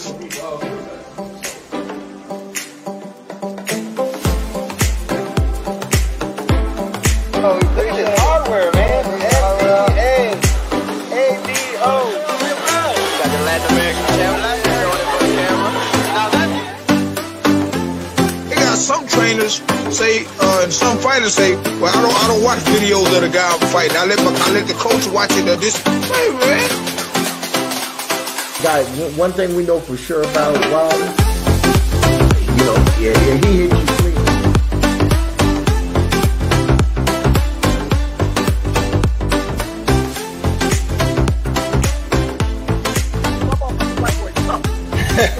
some trainers say, uh, and some fighters say, "Well, I don't, I don't watch videos of the guy fighting. I let, my, I let the coach watch it." Or this, hey man, Guys, one- thing we know for sure about Wilder, you know, yeah, yeah, he hit you clean.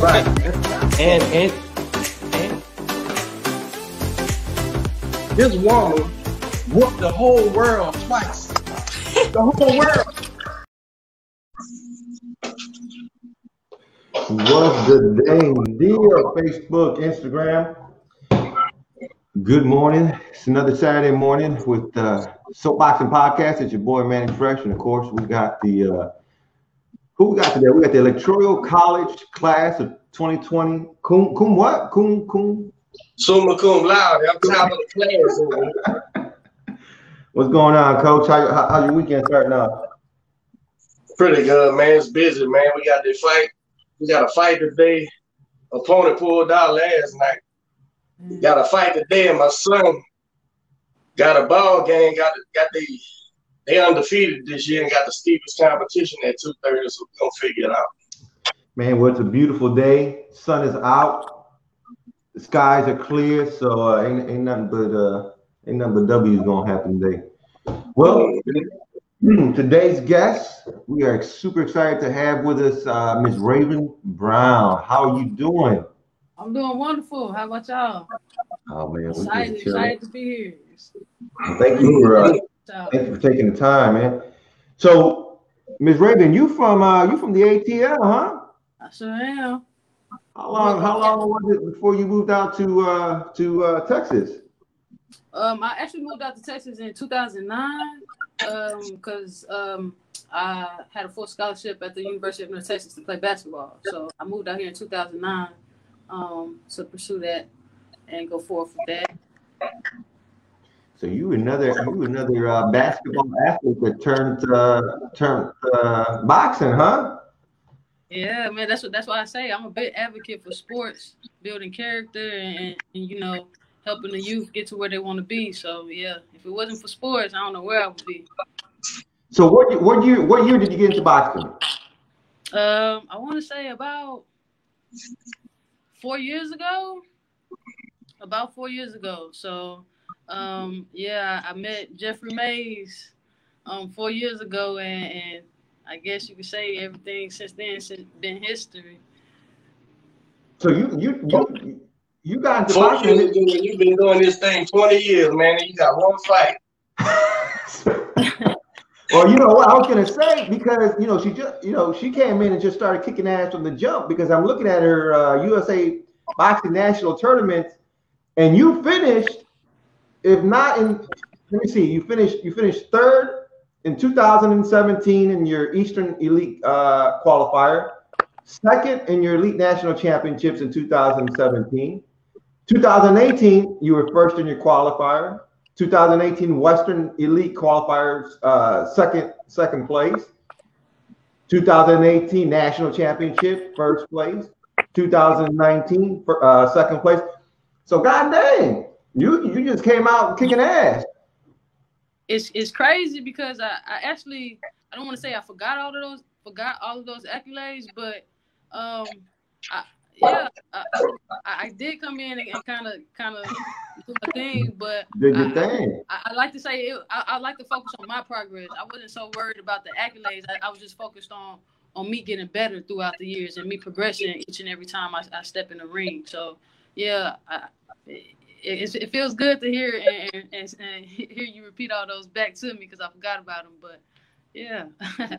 right. And and and this woman whooped the whole world twice. The whole world. The dang deal? Facebook, Instagram. Good morning. It's another Saturday morning with uh, Soapboxing Podcast. It's your boy Manny Fresh, and of course we got the uh, who we got today? We got the Electoral College class of 2020. Cum, cum what? Cum cum. Summa cum laude. I'm top of the class. What's going on, Coach? How, how how's your weekend starting out? Pretty good, man. It's busy, man. We got this fight. We got a fight today. Opponent pulled out last night. Got a fight today, and my son got a ball game. Got got the they undefeated this year and got the steepest competition at two thirty. So we're gonna figure it out. Man, well, it's a beautiful day. Sun is out. The skies are clear, so uh, ain't, ain't nothing but uh, ain't nothing but W's gonna happen today. Well, today's guest, we are super excited to have with us uh, Miss Raven Brown. How are you doing? I'm doing wonderful. How about y'all? Oh man, Excited, excited to be here. Thank you for uh, thank you for taking the time, man. So, Miss Raven, you from uh, you from the ATL, huh? I sure am. How long how long was it before you moved out to uh, to uh, Texas? Um, I actually moved out to Texas in 2009 um, because um, I had a full scholarship at the University of North Texas to play basketball. So I moved out here in 2009 um, to pursue that and go forward with that. So you another you another uh, basketball athlete that turned uh, turned uh, boxing, huh? Yeah, man, that's what that's why I say I'm a big advocate for sports, building character, and, and you know helping the youth get to where they want to be. So yeah, if it wasn't for sports, I don't know where I would be. So what year- what year what year did you get into boxing? Um, I want to say about four years ago. About four years ago. So, um, yeah, I met Jeffrey Mays um four years ago, and, and I guess you could say everything since then has been history. So you you you you got into Four boxing. years ago, You've been doing this thing 20 years, man, and you got one fight. well, you know what I was gonna say because you know she just you know she came in and just started kicking ass from the jump because I'm looking at her uh, USA boxing national tournament, and you finished, if not in, let me see, you finished you finished third in 2017 in your Eastern Elite uh, qualifier, second in your Elite National Championships in 2017. 2018, you were first in your qualifier. 2018 Western Elite qualifiers, uh, second second place. 2018 National Championship, first place. 2019, fir- uh, second place. So god dang, you you just came out kicking ass. It's it's crazy because I, I actually I don't want to say I forgot all of those forgot all of those accolades, but um, I, yeah, I, uh, I I did come in and kind of kind of do my thing, but Did your I- thing. I, I like to say it, I, like to focus on my progress. I wasn't so worried about the accolades. I, was just focused on on me getting better throughout the years and me progressing each and every time I, I step in the ring. So yeah, I, it, it, it feels good to hear and, and, and, and hear you repeat all those back to me because I forgot about them. But yeah,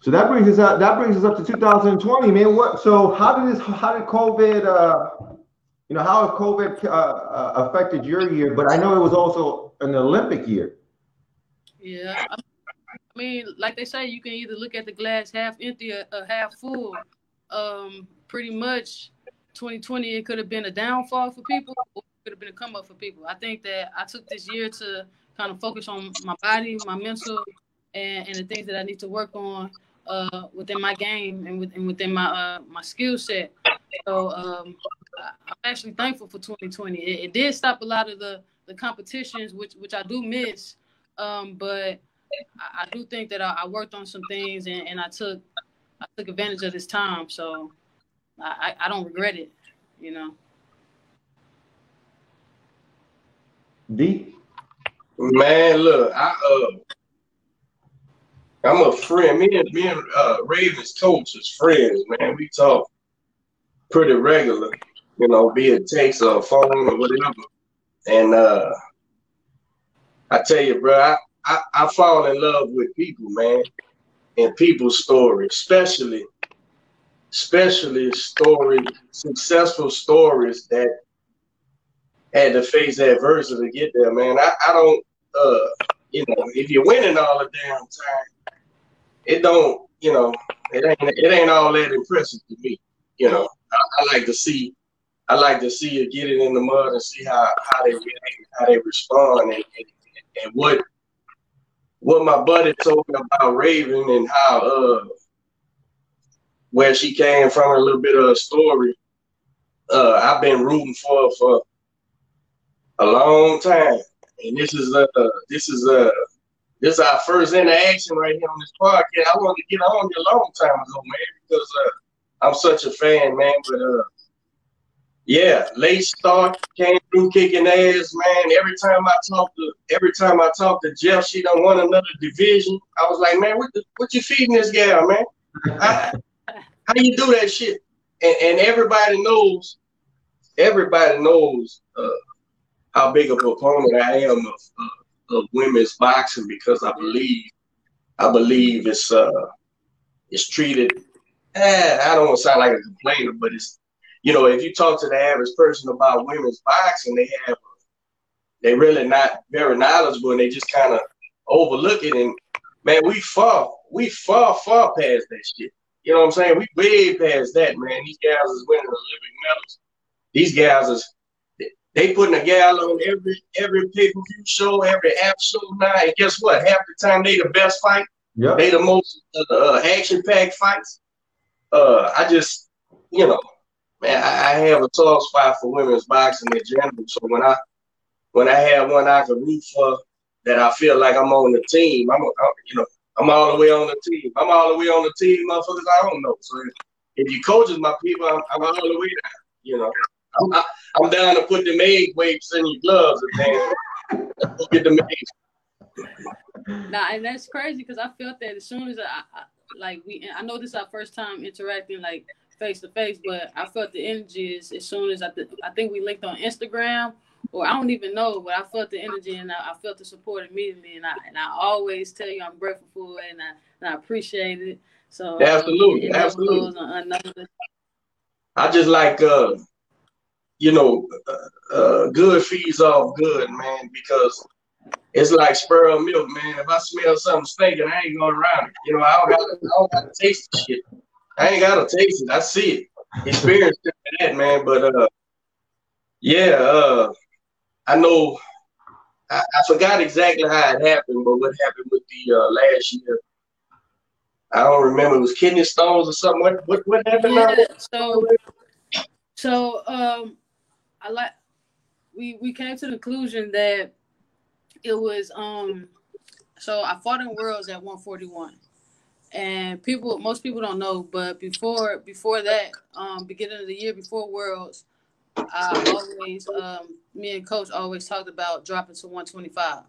So that brings us up. That brings us up to 2020, man. What? So how did this? How did COVID? Uh, you know, how COVID uh, uh, affected your year? But I know it was also an Olympic year. yeah. I, I mean, like they say, you can either look at the glass half empty or, or half full. um, pretty much 2020 it could have been a downfall for people, or it could have been a come up for people. I think that I took this year to kind of focus on my body, my mental, and, and the things that I need to work on uh, within my game and, with, and within my uh, my skill set. So um, I'm actually thankful for 2020. It, it, did stop a lot of the the competitions, which which I do miss. Um, but I, I, do think that I, I, worked on some things and, and I took I took advantage of this time. So I, I don't regret it, you know. D. Man, look, I uh I'm a friend. Me and me and uh, Ravens coach is friends, man. We talk pretty regular, you know, be it text or phone or whatever. And uh I tell you, bro, I, I, I fall in love with people, man, and people's stories, especially, especially stories, successful stories that had to face adversity to get there, man. I, I don't, uh, you know, if you're winning all the damn time, it don't, you know, it ain't, it ain't all that impressive to me. You know, I, I like to see, I like to see you get it in the mud and see how how they react, how they respond, and, and, and what what my buddy told me about Raven and how uh where she came from, a little bit of a story. Uh, I've been rooting for her for a long time, and this is uh this is uh this is our first interaction right here on this podcast. I wanted to get on you a long time ago, man, because uh, I'm such a fan, man. But uh, yeah, late start came through kicking ass, man. Every time I talk to every time I talk to Jeff, she don't want another division. I was like, man, what the, what you feeding this gal, man? how, how you do that shit? And, and everybody knows, everybody knows uh, how big of a proponent I am of, uh, of women's boxing because I believe, I believe it's uh, it's treated. Eh, I don't want to sound like a complainer, but it's you know, if you talk to the average person about women's boxing, they have they really not very knowledgeable and they just kind of overlook it. And man, we far, we far, far past that shit. You know what I'm saying? We way past that, man. These guys is winning Olympic medals. These guys is they putting a gal on every every pay per view show, every app show now. And guess what? Half the time they the best fight. Yeah. They the most uh, uh action packed fights. Uh, I just, you know, man, I, have a soft spot for women's boxing in general. So when I when I have one I can root for that I feel like I'm on the team, I'm, I'm you know I'm all the way on the team. I'm all the way on the team, motherfuckers. I don't know. So if you coaches my people, I'm, I'm all the way down. You know, I'm, I, am down to put the egg weights in your gloves, man. get the eggs. Nah, and that's crazy because I felt that as soon as I, I like we, I know this is our first time interacting like face to face, but I felt the energy as, as soon as I, th- I think we linked on Instagram or I don't even know, but I felt the energy and I, I, felt the support immediately. And I and I always tell you I'm grateful for it and I and I appreciate it. So absolutely, um, absolutely. I just like uh, you know, uh, uh, good feeds off good, man, because it's like spur milk, man. If I smell something stinking, I ain't going around it. You know, I don't got I don't got to taste the shit. I ain't gotta taste it. I see it. Experience that, man. But uh, yeah, uh, I know. I, I, forgot exactly how it happened, but what happened with the uh, last year? I don't remember. It was kidney stones or something. What what, what happened? Yeah, so so um, I like we we came to the conclusion that it was um. So I fought in worlds at 141 and people most people don't know but before before that um beginning of the year before worlds i always um me and coach always talked about dropping to 125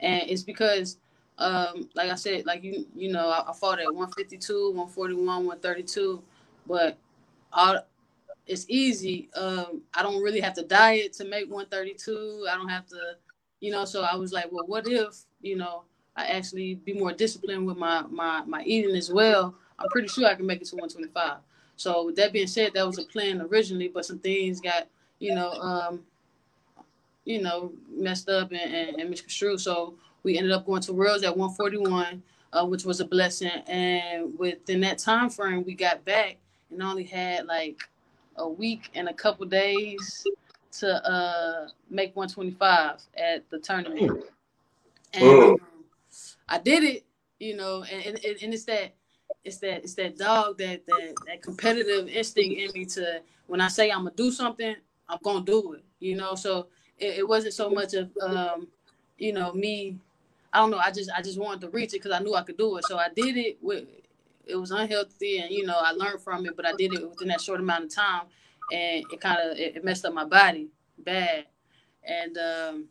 and it's because um like i said like you you know i, I fought at 152 141 132 but all it's easy um i don't really have to diet to make 132 i don't have to you know so i was like well what if you know I actually be more disciplined with my my my eating as well, I'm pretty sure I can make it to 125. So with that being said, that was a plan originally, but some things got you know um, you know messed up and, and, and misconstrued. So we ended up going to Worlds at 141, uh, which was a blessing. And within that time frame, we got back and only had like a week and a couple days to uh make 125 at the tournament. And Mm. um, I did it, you know, and, and, and it's that it's that it's that dog that that that competitive instinct in me to when I say I'm gonna do something, I'm gonna do it, you know. So it, it wasn't so much of um, you know, me. I don't know. I just I just wanted to reach it because I knew I could do it. So I did it with. It was unhealthy, and you know I learned from it, but I did it within that short amount of time, and it kind of it, it messed up my body bad, and um,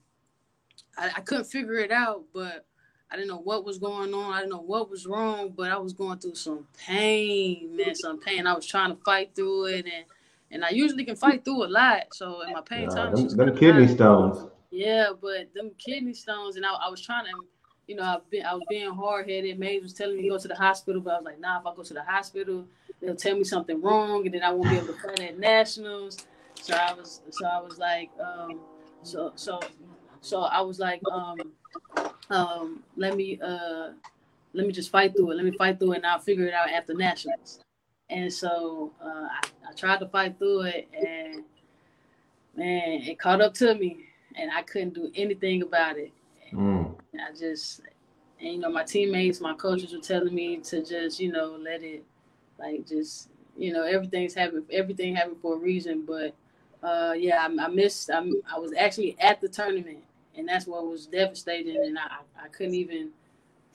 I, I couldn't figure it out, but I didn't know what was going on. I didn't know what was wrong, but I was going through some pain, man, some pain. I was trying to fight through it, and and I usually can fight through a lot. So in my pain Nah, times, them, them kidney high. stones. Yeah, but them kidney stones, and I, I was trying to, you know, I've been, I was being hard headed. Mays was telling me to go to the hospital, but I was like, nah, if I go to the hospital, they'll tell me something wrong, and then I won't be able to fight at nationals. So I was, so I was like, um, so so so I was like, um, um, let me uh, let me just fight through it. Let me fight through it, and I'll figure it out after nationals. And so uh, I, I tried to fight through it, and man, it caught up to me, and I couldn't do anything about it. Mm. I just, and you know, my teammates, my coaches were telling me to just, you know, let it, like, just, you know, everything's happening, everything happened for a reason. But uh, yeah, I, I missed. I, I was actually at the tournament, and that's what was devastating. And I, I couldn't even,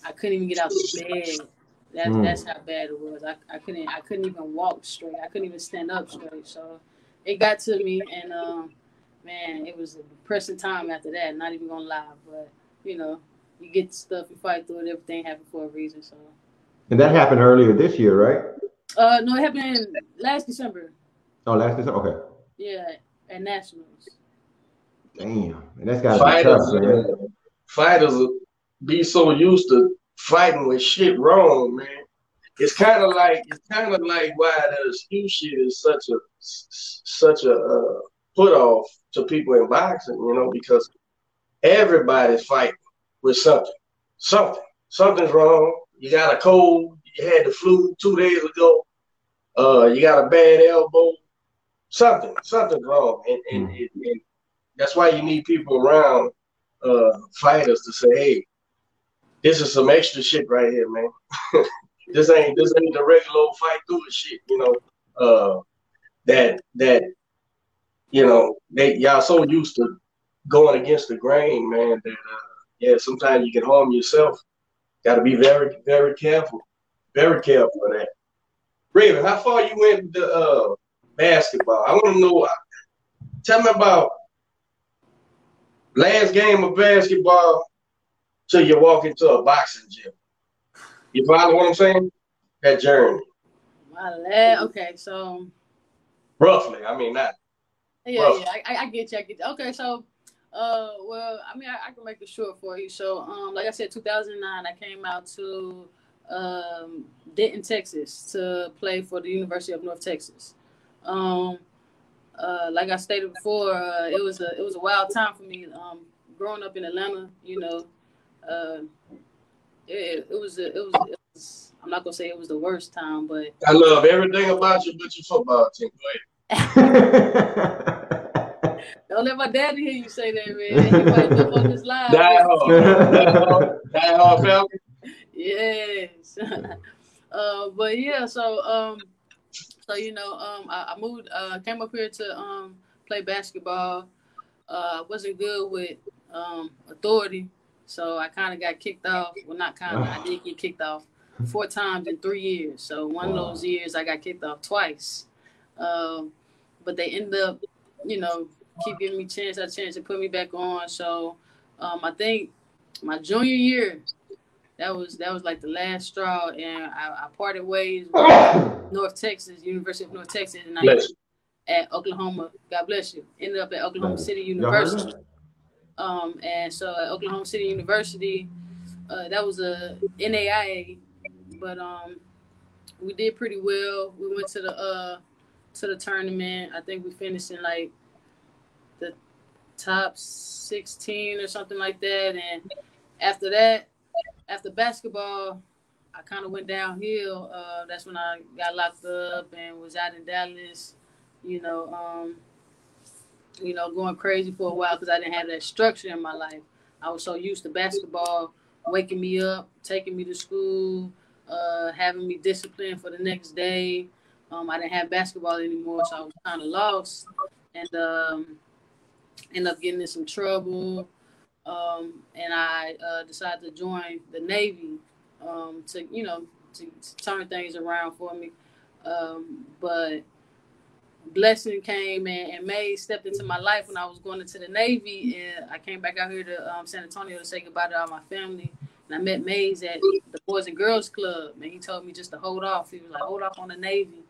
I couldn't even get out the bed. That's Mm. that's how bad it was. I, I couldn't I couldn't even walk straight. I couldn't even stand up straight. So it got to me, and um, man, it was a depressing time after that. Not even gonna lie, but you know, you get stuff, you fight through it. Everything happened for a reason. So, And that happened earlier this year, right? uh, no, it happened last December. Oh, last December. Okay. Yeah, at nationals. Damn. And that's got to be tough, man. uh, fighters be so used to fighting with shit wrong, man. It's kind of like it's kind of like why the excuse shit is such a such a uh, put off to people in boxing, you know, because everybody's fighting with something, something, something's wrong. You got a cold, you had the flu two days ago, uh, you got a bad elbow, something, something's wrong, and and, and, and that's why you need people around uh, fighters to say, hey, this is some extra shit right here, man. this ain't this ain't the regular old fight through it shit, you know. Uh, that that you know they y'all so used to going against the grain, man. That uh, yeah, sometimes you can harm yourself. Got to be very very careful, very careful of that. Raven, how far you went to uh, basketball? I want to know. uh, Tell me about last game of basketball till you walk into a boxing gym. You follow what I'm saying? That journey, My lad. Okay, so roughly. I mean, not yeah, Rough. yeah, I, I- I get you. I get you. Okay, so. Uh, well, I mean, I, I can make it short for you. So, um, like I said, 2009, I came out to um, Denton, Texas, to play for the University of North Texas. Um, uh, like I stated before, uh, it was a it was a wild time for me. Um, growing up in Atlanta, you know, uh, it, it was a, it was it was. I'm not gonna say it was the worst time, but I love everything about you but your football team. Go ahead. don't let my daddy hear you say that, man. He might jump on this live. Die hard. Die hard. Die hard Falcon. Yes. uh, but yeah, so um, so you know, um, I, I moved, uh, came up here to um play basketball. Uh, wasn't good with um authority, so I kind of got kicked off. Well, not kind of, I did get kicked off four times in three years. So one Wow. of those years, I got kicked off twice. Um, but they ended up, you know, keep giving me chance after chance to put me back on. So um, I think my junior year, that was that was like the last straw, and I, I parted ways with North Texas, University of North Texas, and I at Oklahoma. God bless you. Ended up at Oklahoma City University. Um, and so at Oklahoma City University, uh, that was a NAIA, but um, we did pretty well. We went to the uh to the tournament. I think we finished in like top sixteen or something like that. And after that, after basketball, I kind of went downhill. Uh, that's when I got locked up and was out in Dallas. You know, um, you know, going crazy for a while because I didn't have that structure in my life. I was so used to basketball waking me up, taking me to school, uh, having me disciplined for the next day. Um, I didn't have basketball anymore, so I was kind of lost and um, ended up getting in some trouble. Um, and I uh, decided to join the Navy um, to, you know, to, to, turn things around for me. Um, but blessing came and, and May stepped into my life when I was going into the Navy, and I came back out here to um, San Antonio to say goodbye to all my family. And I met Mays at the Boys and Girls Club, and he told me just to hold off. He was like, "Hold off on the Navy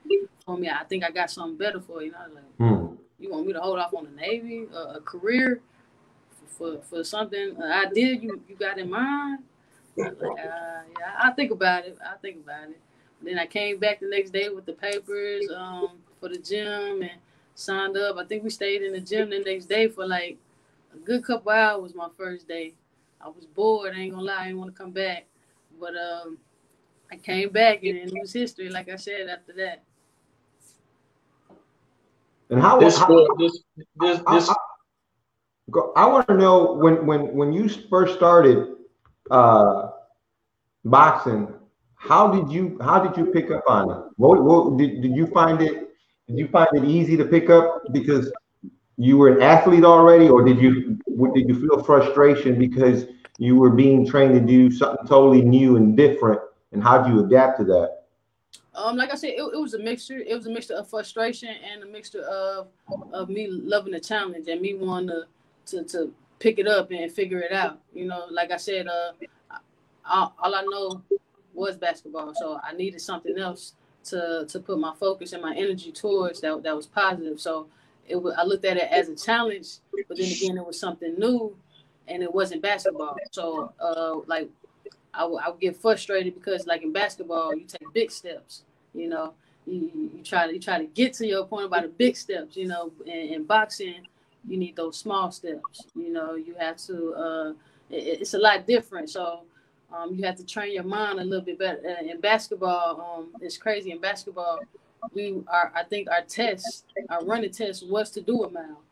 for me. I think I got something better for you." And I was like, hmm. "You want me to hold off on the Navy, uh, a career for for something, an idea you you got in mind?" like, uh, yeah, I think about it. I think about it. Then I came back the next day with the papers um, for the gym and signed up. I think we stayed in the gym the next day for like a good couple hours. My first day, I was bored. I ain't gonna lie, I didn't want to come back, but um, I came back and it was history. Like I said, after that. And how this how, this this, this I, I, I want to know when when when you first started uh, boxing. How did you how did you pick up on it? What, what did, did you find it? Did you find it easy to pick up because you were an athlete already, or did you did you feel frustration because you were being trained to do something totally new and different? And how do you adapt to that? Um, like I said, it, it, was a mixture. It was a mixture of frustration and a mixture of of me loving the challenge and me wanting to to, to pick it up and figure it out. You know, like I said, uh, all, all I know was basketball, so I needed something else to to put my focus and my energy towards that that was positive. So it I looked at it as a challenge, but then again, it was something new, and it wasn't basketball. So uh, like I would, I would get frustrated because like in basketball, you take big steps. You know, you, you try to you try to get to your point by the big steps. You know, in, in boxing, you need those small steps. You know, you have to. Uh, it, it's a lot different. So um, you have to train your mind a little bit better. In basketball, um, it's crazy. In basketball, we are. I think our test, our running test, was to do a mile.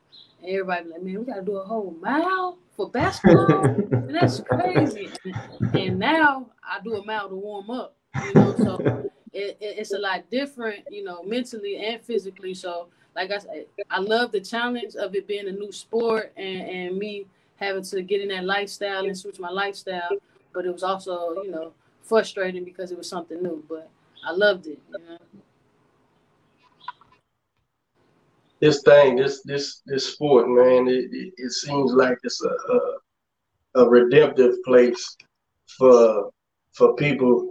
And everybody like, man, we got to do a whole mile for basketball. and that's crazy. And, and now I do a mile to warm up. You know, so it, it, it's a lot different. You know, mentally and physically. So like I said, I love the challenge of it being a new sport and, and me having to get in that lifestyle and switch my lifestyle. But it was also, you know, frustrating because it was something new. But I loved it. You know? This thing, this this this sport, man, it, it, it seems like it's a, a, a redemptive place for for people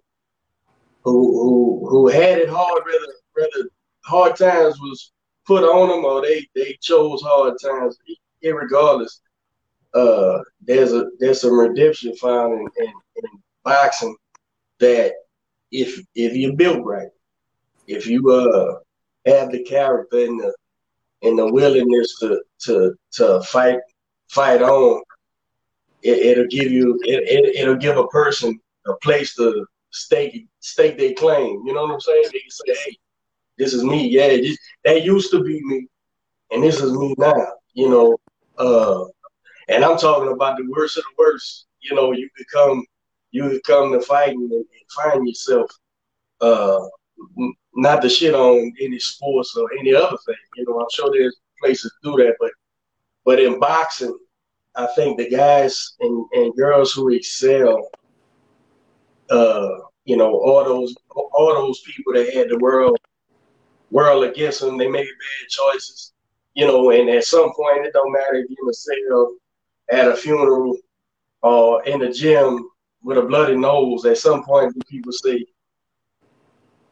who who who had it hard, rather rather hard times was put on them or they they chose hard times. Irregardless, uh, there's a there's some redemption found in, in, in boxing that if if you're built right, if you uh have the character and the and the willingness to to to fight fight on, it, will give you it, it it'll give a person a place to stake stake their claim. You know what I'm saying? They say, hey, this is me. Yeah, this, that used to be me, and this is me now. You know, uh, and I'm talking about the worst of the worst. You know, you become you become the fighting and, and find yourself uh, not the shit on any sports or any other thing. You know, I'm sure there's places to do that, but but in boxing, I think the guys and, and girls who excel, uh, you know, all those all those people that had the world world against them. They made bad choices, you know. And at some point, it don't matter if you're sale at a funeral or in the gym with a bloody nose. At some point, people say,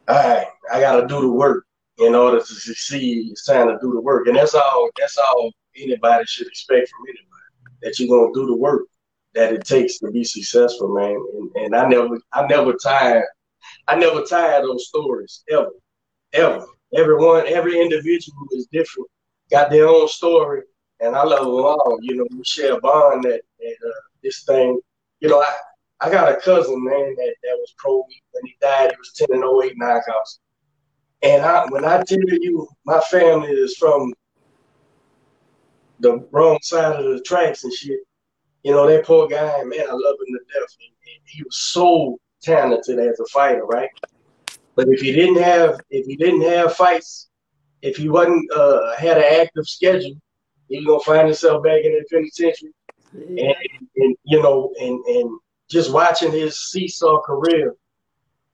"All right, I got to do the work in order to succeed. It's time to do the work." And that's all. That's all anybody should expect from anybody. That you're gonna do the work that it takes to be successful, man. And, and I never, I never tired. I never tired those stories ever, ever everyone, every individual is different, got their own story, and I love them all. You know, we share a bond that, that uh, this thing. You know, I I got a cousin, man, that, that was pro when he died. He was 10 and 08 knockouts. And I, when I tell you, my family is from the wrong side of the tracks and shit. You know, that poor guy, man, I love him to death. And, and he was so talented as a fighter, right? But if he didn't have, if he didn't have fights, if he wasn't uh, had an active schedule, he was gonna find himself back in the penitentiary. And, and you know, and and just watching his seesaw career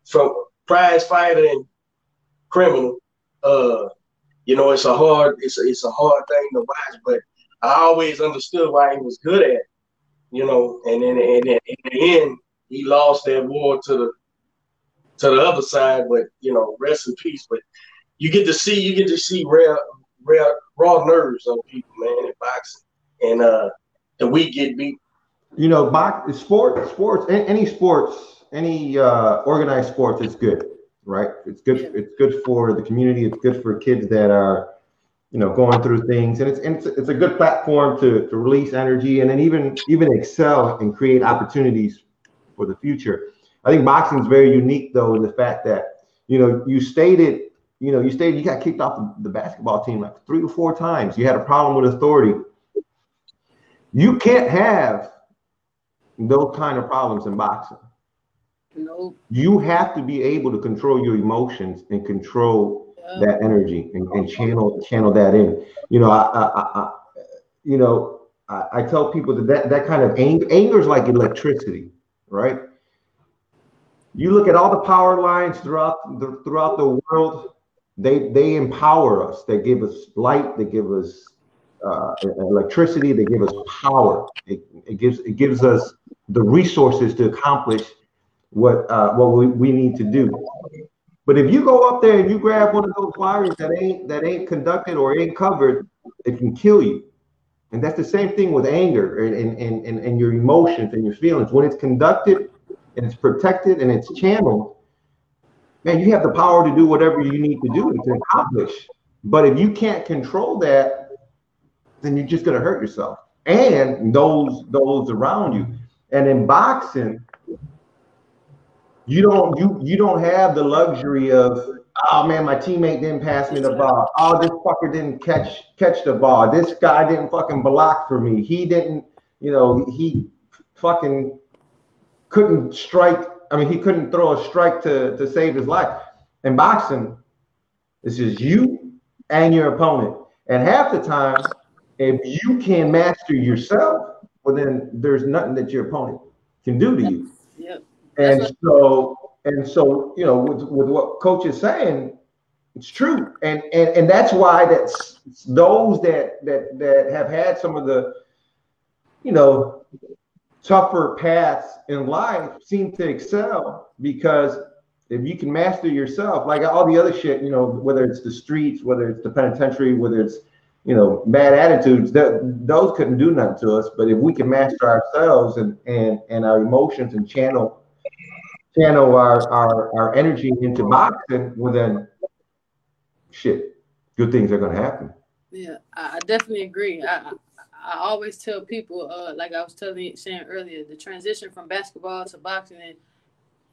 from prize fighter and criminal, uh, you know, it's a hard, it's a, it's a hard thing to watch. But I always understood why he was good at, it, you know, and then and then in the end, he lost that war to the to the other side. But you know, rest in peace. But you get to see, you get to see rare, rare, raw nerves on people, man, in boxing, and uh, the weak get beat. You know, box sport, sports, any sports, any uh, organized sports is good, right? It's good. It's good for the community. It's good for kids that are, you know, going through things, and it's and it's, it's a good platform to to release energy and then even even excel and create opportunities for the future. I think boxing is very unique though in the fact that you know you stated you know you stated you got kicked off the basketball team like three or four times. You had a problem with authority. You can't have those kind of problems in boxing. Nope. You have to be able to control your emotions and control Yeah. that energy and, and channel channel that in. You know, I, I, I you know, I, I tell people that, that that kind of anger, anger is like electricity, right? You look at all the power lines throughout the throughout the world. They they empower us. They give us light. They give us uh, electricity. They give us power. It, it gives it gives us the resources to accomplish what uh, what we, we need to do. But if you go up there and you grab one of those wires that ain't that ain't conducted or ain't covered, it can kill you. And that's the same thing with anger and, and, and, and, your emotions and your feelings. When it's conducted and it's protected and it's channeled, man, you have the power to do whatever you need to do to accomplish. But if you can't control that, then you're just gonna hurt yourself. And those those around you. And in boxing, you don't you you don't have the luxury of oh man my teammate didn't pass me the ball. Oh this fucker didn't catch catch the ball. This guy didn't fucking block for me. He didn't you know he fucking couldn't strike i mean he couldn't throw a strike to to save his life. In boxing it's just you and your opponent. And half the time if you can master yourself well then there's nothing that your opponent can do to you Yep. and That's so, and so, you know, with, with what coach is saying, it's true. And, and, and that's why that's those that, that, that have had some of the, you know, tougher paths in life seem to excel because if you can master yourself, like all the other shit, you know, whether it's the streets, whether it's the penitentiary, whether it's, you know, bad attitudes, that those couldn't do nothing to us. But if we can master ourselves and, and, and our emotions and channel channel our, our, our energy into boxing, well then shit, good things are gonna happen. Yeah, I, definitely agree. I, I always tell people, uh, like I was telling saying earlier, the transition from basketball to boxing, it,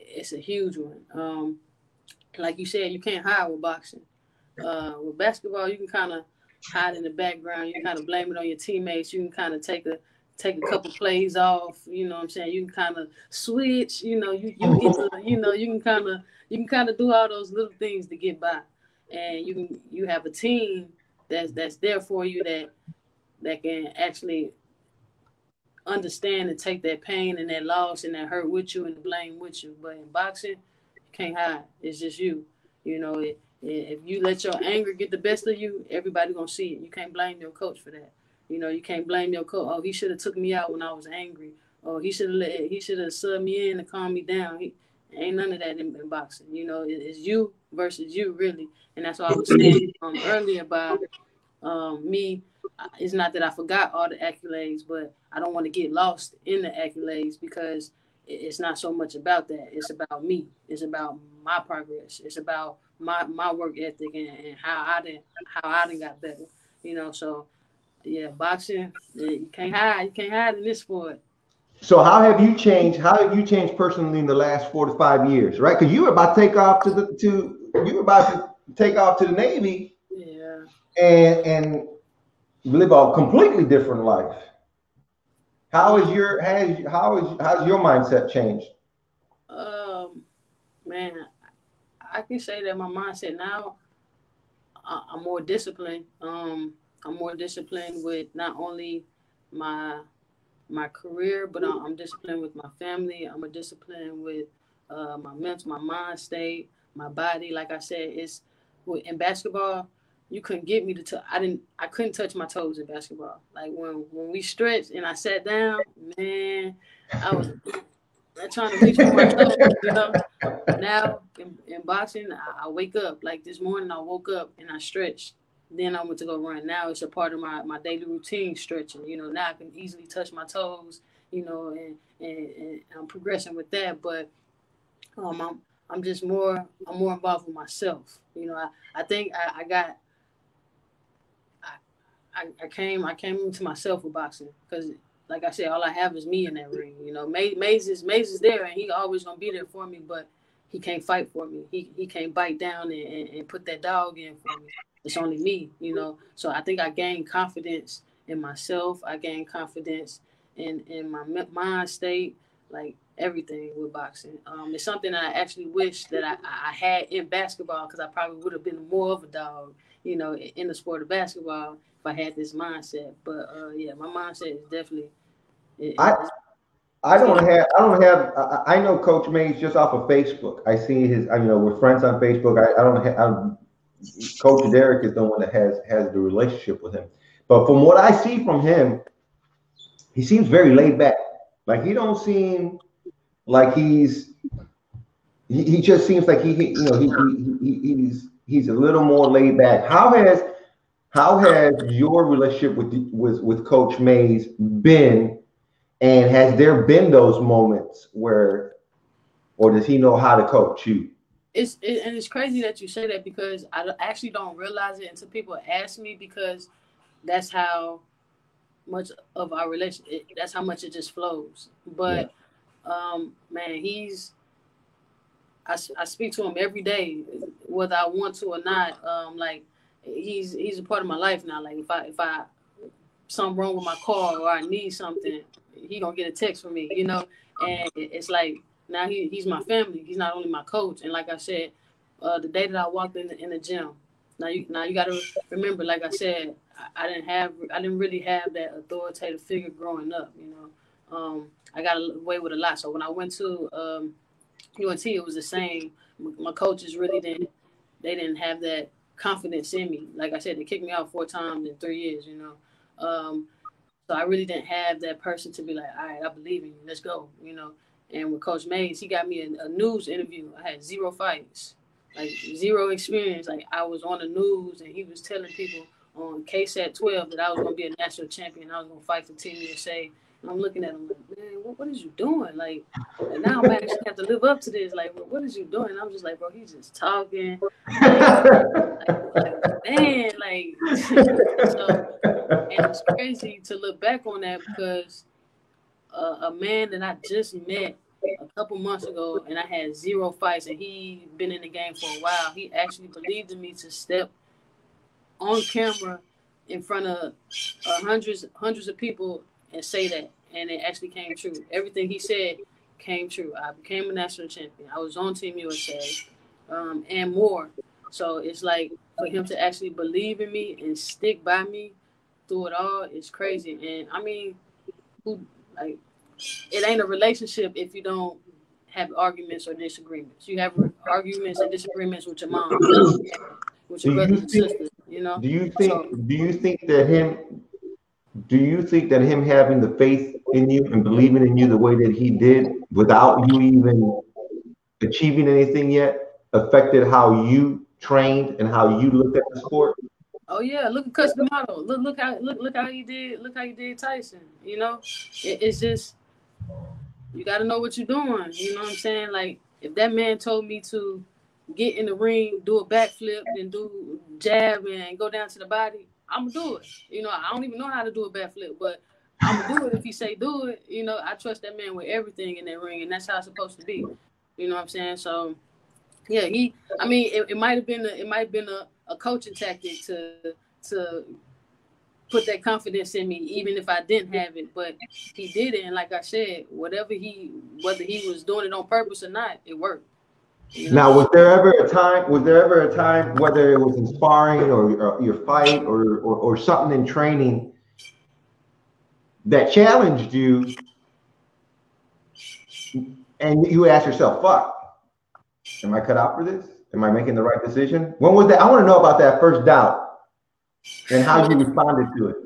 it's a huge one. Um, like you said, you can't hide with boxing. Uh, with basketball, you can kind of hide in the background. You kind of blame it on your teammates. You can kind of take a take a couple plays off. You know what I'm saying? You can kind of switch. You know, you you get to, you know you can kind of you can kind of do all those little things to get by, and you can you have a team that's that's there for you that that can actually understand and take that pain and that loss and that hurt with you and blame with you. But in boxing, you can't hide. It's just you. You know, it, if you let your anger get the best of you, everybody gonna see it. You can't blame your coach for that. You know, you can't blame your coach. Oh, he should have took me out when I was angry. Oh, he should have let he should have subbed me in to calm me down. He, ain't none of that in, in boxing. You know, it, it's you versus you really, and that's why I was saying um, earlier about um, me. It's not that I forgot all the accolades, but I don't want to get lost in the accolades because it's not so much about that. It's about me. It's about my progress. It's about my my work ethic and, and how I did how I done got better. You know, so yeah, boxing you can't hide. You can't hide in this sport. So how have you changed? How have you changed personally in the last four to five years, right? Because you were about to take off to the to you were about to take off to the Navy. Yeah. And and live a completely different life. How is your has how is how's your mindset changed? Um, man, I can say that my mindset now, I'm more disciplined. Um, I'm more disciplined with not only my my career, but I'm disciplined with my family. I'm a disciplined with uh, my mental, my mind state, my body. Like I said, it's in basketball. You couldn't get me to. T- I didn't. I couldn't touch my toes in basketball. Like when when we stretched and I sat down, man, I was trying to reach for my toes. You know. Now in, in boxing, I, I wake up like this morning. I woke up and I stretched then I went to go run. Now it's a part of my, my daily routine stretching. You know, now I can easily touch my toes, you know, and, and, and I'm progressing with that. But um, I'm I'm just more I'm more involved with myself. You know, I, I think I, I got I, I came I came into myself with boxing because like I said, all I have is me in that ring. You know, Mays is Mays is there and he always gonna be there for me, but he can't fight for me. He he can't bite down and, and, and put that dog in for me it's only me, you know. So I think I gained confidence in myself. I gained confidence in in my mind state, like everything with boxing. Um, it's something I actually wish that I, I had in basketball because I probably would have been more of a dog, you know, in the sport of basketball if I had this mindset. But uh, yeah, my mindset is definitely. It, I I don't have I don't have I, I know Coach Mays just off of Facebook. I see his I you know we're friends on Facebook. I, I don't have I'm Coach Derek is the one that has has the relationship with him. But from what I see from him, he seems very laid back. Like he don't seem like he's he, he just seems like he, he you know he, he, he, he's he's a little more laid back. How has how has your relationship with with with Coach Mays been? And has there been those moments where, or does he know how to coach you? it's it, and it's crazy that you say that because I actually don't realize it until people ask me because that's how much of our relation it, that's how much it just flows but yeah. um man he's I, I speak to him every day whether i want to or not um like he's he's a part of my life now like if i if i something wrong with my car or i need something he gonna get a text from me you know and it's like now he, he's my family. He's not only my coach. And like I said, uh, the day that I walked in the, in the gym, now you now you got to remember, like I said, I, I, didn't have I didn't really have that authoritative figure growing up. You know, um, I got away with a lot. So when I went to um, UNT, it was the same. My coaches really didn't they didn't have that confidence in me. Like I said, they kicked me out four times in three years. You know. Um, so I really didn't have that person to be like, all right, I believe in you. Let's go. You know. And with Coach Mays, he got me a, a news interview. I had zero fights, like zero experience. Like I was on the news, and he was telling people on KSAT 12 that I was going to be a national champion. I was going to fight for Team USA. And I'm looking at him like, man, what, what is you doing? Like, and now I'm actually have to live up to this. Like, what is you doing? I'm just like, bro, he's just talking. Like, like, like, man, like, so, and it's crazy to look back on that because a, a man that I just met a couple months ago, and I had zero fights, and he been in the game for a while. He actually believed in me to step on camera in front of uh, hundreds hundreds of people and say that, and it actually came true. Everything he said came true. I became a national champion. I was on Team USA, um, and more. So it's like for him to actually believe in me and stick by me through it all is crazy. And I mean, who like it ain't a relationship if you don't have arguments or disagreements. You have arguments and disagreements with your mom, with your brothers and sisters. You know. Do you think? So, do you think that him? Do you think that him having the faith in you and believing in you the way that he did, without you even achieving anything yet, affected how you trained and how you looked at the sport? Oh yeah, look at Cus D'Amato. Look look how look look how he did look how he did Tyson. You know, it, it's just you got to know what you're doing. You know what I'm saying? Like if that man told me to get in the ring, do a backflip, and do jab and go down to the body, I'm gonna do it. You know, I don't even know how to do a backflip, but I'm gonna do it if he say do it. You know, I trust that man with everything in that ring, and that's how it's supposed to be. You know what I'm saying? So, yeah, he. I mean, it, it might have been a, it might have been a, a coaching tactic to to put that confidence in me, even if I didn't have it. But he did it, and like I said, whatever he, whether he was doing it on purpose or not, it worked. Now, was there ever a time? Was there ever a time, whether it was in sparring or, or your fight or, or or something in training, that challenged you, and you asked yourself, "Fuck, am I cut out for this? Am I making the right decision?" When was that? I want to know about that first doubt and how you responded to it.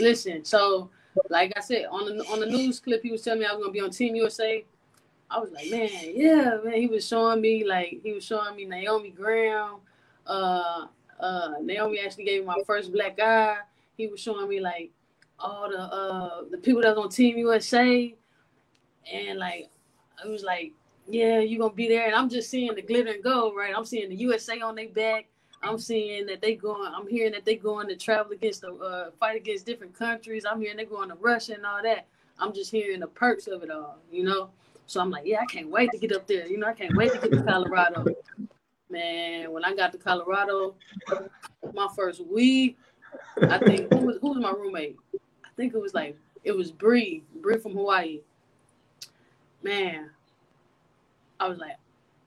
Listen, so like I said on the on the news clip, he was telling me I was gonna be on Team USA. I was like, man, yeah, man. He was showing me like he was showing me Naomi Graham. Uh, uh, Naomi actually gave me my first black eye. He was showing me like all the uh the people that's on Team USA, and like I was like, yeah, you gonna be there, and I'm just seeing the glitter and gold, right? I'm seeing the USA on their back. I'm seeing that they going. I'm hearing that they going to travel against the uh, fight against different countries. I'm hearing they going to Russia and all that. I'm just hearing the perks of it all, you know. So I'm like, yeah, I can't wait to get up there. You know, I can't wait to get to Colorado. Man, when I got to Colorado, my first week, I think who was who was my roommate? I think it was like it was Bree, Bree from Hawaii. Man, I was like,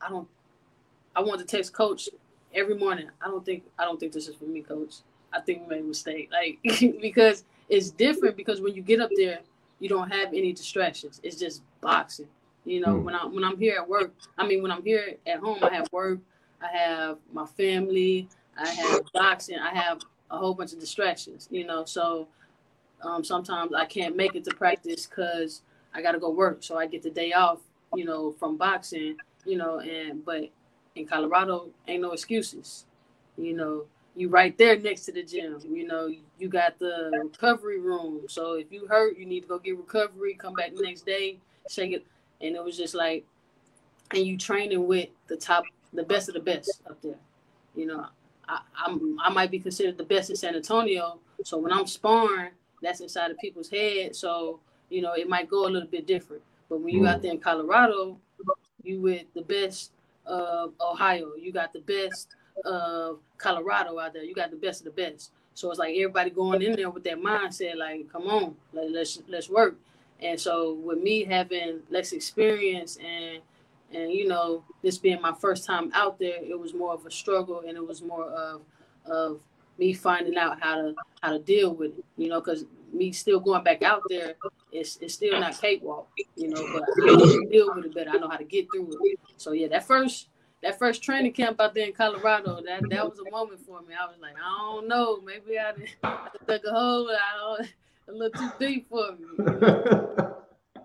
I don't. I wanted to text coach every morning. I don't think I don't think this is for me, coach. I think we made a mistake. Like because it's different because when you get up there, you don't have any distractions. It's just boxing. You know, Mm. when I when I'm here at work, I mean when I'm here at home, I have work, I have my family, I have boxing, I have a whole bunch of distractions. You know, so um, sometimes I can't make it to practice because I got to go work. So I get the day off. You know, from boxing. You know, and but in Colorado, ain't no excuses. You know, you right there next to the gym. You know, you got the recovery room. So if you hurt, you need to go get recovery. Come back the next day, shake it. And it was just like, and you training with the top, the best of the best up there. You know, I, I'm I might be considered the best in San Antonio. So when I'm sparring, that's inside of people's head. So you know, it might go a little bit different. But when you out mm. there in Colorado, you with the best of Ohio. You got the best of Colorado out there. You got the best of the best. So it's like everybody going in there with that mindset, like, come on, let, let's let's work. And so with me having less experience and and you know this being my first time out there, it was more of a struggle, and it was more of of me finding out how to how to deal with it. You know, because me still going back out there, it's it's still not cakewalk. You know, but I know deal with it better. I know how to get through it. So yeah, that first that first training camp out there in Colorado, that that was a moment for me. I was like, I don't know, maybe I dug a hole. I don't, a little too deep for me. You know,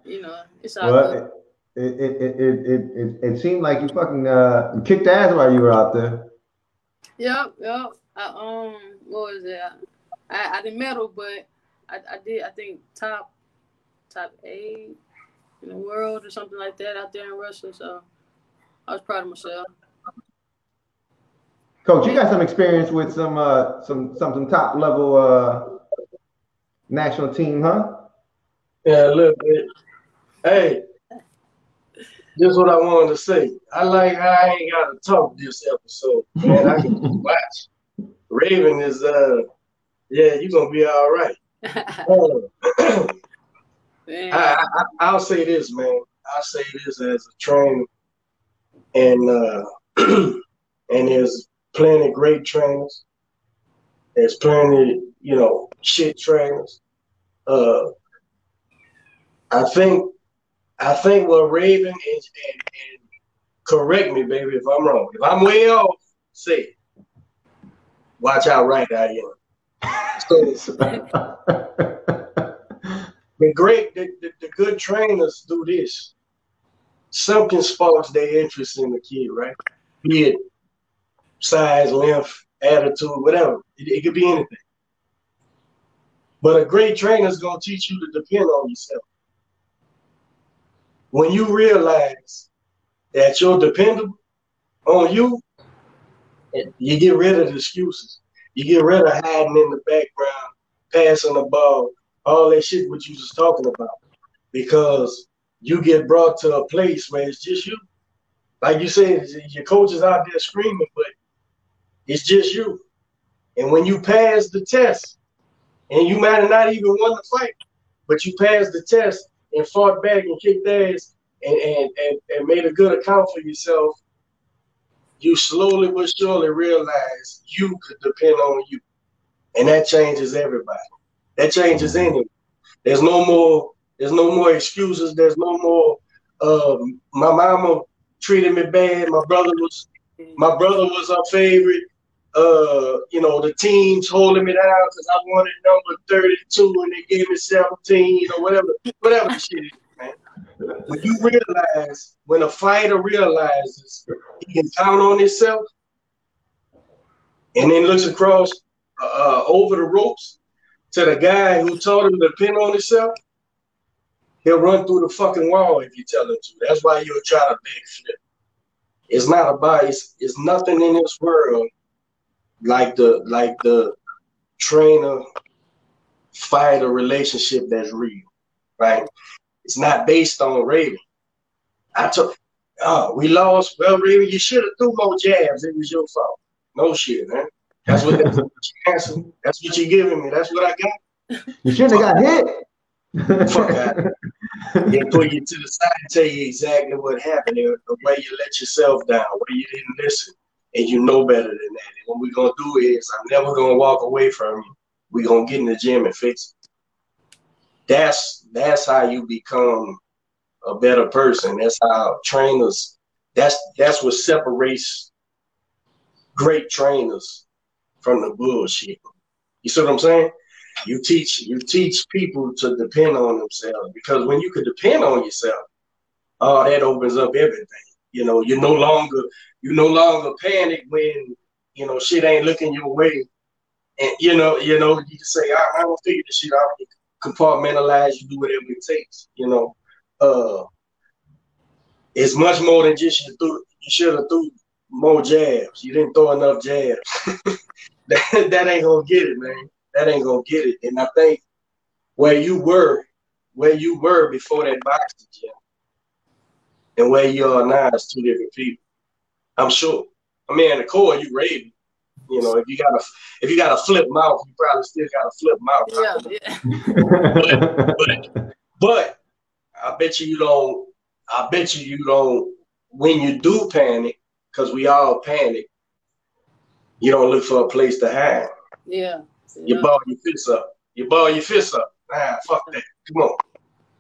you know it's all well, it, it, it, it, it, it, it seemed like you fucking uh, kicked ass while you were out there. Yep, yep. I, um, what was it? I, I didn't medal, but I, I did. I think top top eight in the world or something like that out there in Russia. So I was proud of myself. Coach, you got some experience with some uh, some some, some top level uh, national team, huh? Yeah, a little bit. Hey, just what I wanted to say. I like how I ain't got to talk this episode. Man, I can just watch. Ravven is uh, yeah, you're gonna be all right. Uh, I, I, I'll say this, man. I'll say this as a trainer, and uh, and there's plenty of great trainers. There's plenty, you know, shit trainers. Uh, I think, I think what Ravven is, and, and correct me, baby, if I'm wrong. If I'm way off, say. Watch how right I am. So the great, the, the, the good trainers do this. Something sparks their interest in the kid, right? Be it size, length, attitude, whatever. It, it could be anything. But a great trainer is going to teach you to depend on yourself. When you realize that you're dependable on you, you get rid of the excuses. You get rid of hiding in the background, passing the ball, all that shit what you was talking about. Because you get brought to a place where it's just you. Like you said, your coach is out there screaming, but it's just you. And when you pass the test, and you might have not even won the fight, but you passed the test and fought back and kicked ass and, and, and, and made a good account for yourself, you slowly but surely realize you could depend on you. And that changes everybody. That changes anyone. There's no more, there's no more excuses. There's no more um, my mama treated me bad. My brother was my brother was our favorite uh, you know, the teams holding me down because I wanted number 32 and they gave me 17 or whatever, whatever the shit is, man. When you realize, when a fighter realizes he can count on himself and then looks across uh, over the ropes to the guy who told him to pin on himself, he'll run through the fucking wall if you tell him to. That's why you'll try to backflip. It's not about it's, it's nothing in this world like the like the trainer fighter relationship that's real, right? It's not based on rating. I took oh, uh, we lost. Well, Ravven, you should have threw more jabs. It was your fault. No shit, man. That's what that's, that's, that's what you're giving me. That's what I got. You shouldn't have got hit. Fuck that. They put you to the side and tell you exactly what happened. The way you let yourself down, where you didn't listen and you know better than that. And what we're gonna do is I'm never gonna walk away from you. We're gonna get in the gym and fix it. That's that's how you become a better person. That's how trainers that's that's what separates great trainers from the bullshit. You see what I'm saying? You teach you teach people to depend on themselves because when you can depend on yourself, oh, that opens up everything. You know, you're no longer you no longer panic when you know shit ain't looking your way, and you know you know you just say I, don't figure this shit out. You compartmentalize, you do whatever it takes. You know, uh, it's much more than just you threw. You should have threw more jabs. You didn't throw enough jabs. that, that ain't gonna get it, man. That ain't gonna get it. And I think where you were, where you were before that boxing gym, and where you are now is two different people. I'm sure. I mean, the core, you raving. You know, if you got a if you got a flip mouth, you probably still got a flip mouth. Yeah, yeah. but, but but I bet you you don't. I bet you you don't. When you do panic, because we all panic, you don't look for a place to hide. Yeah. You ball your fists up. You ball your fists up. Nah, fuck that. Come on.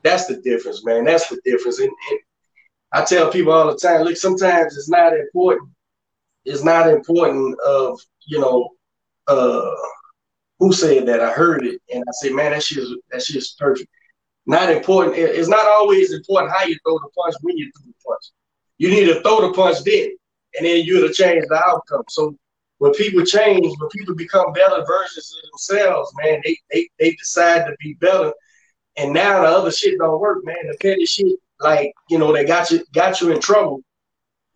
That's the difference, man. That's the difference. And, and I tell people all the time, look, sometimes it's not important. It's not important of, you know, uh, who said that? I heard it and I say, man, that shit is that shit is perfect. Not important. It's not always important how you throw the punch when you throw the punch. You need to throw the punch then, and then you'll change the outcome. So when people change, when people become better versions of themselves, man, they they, they decide to be better. And now the other shit don't work, man. The petty shit like you know they got you got you in trouble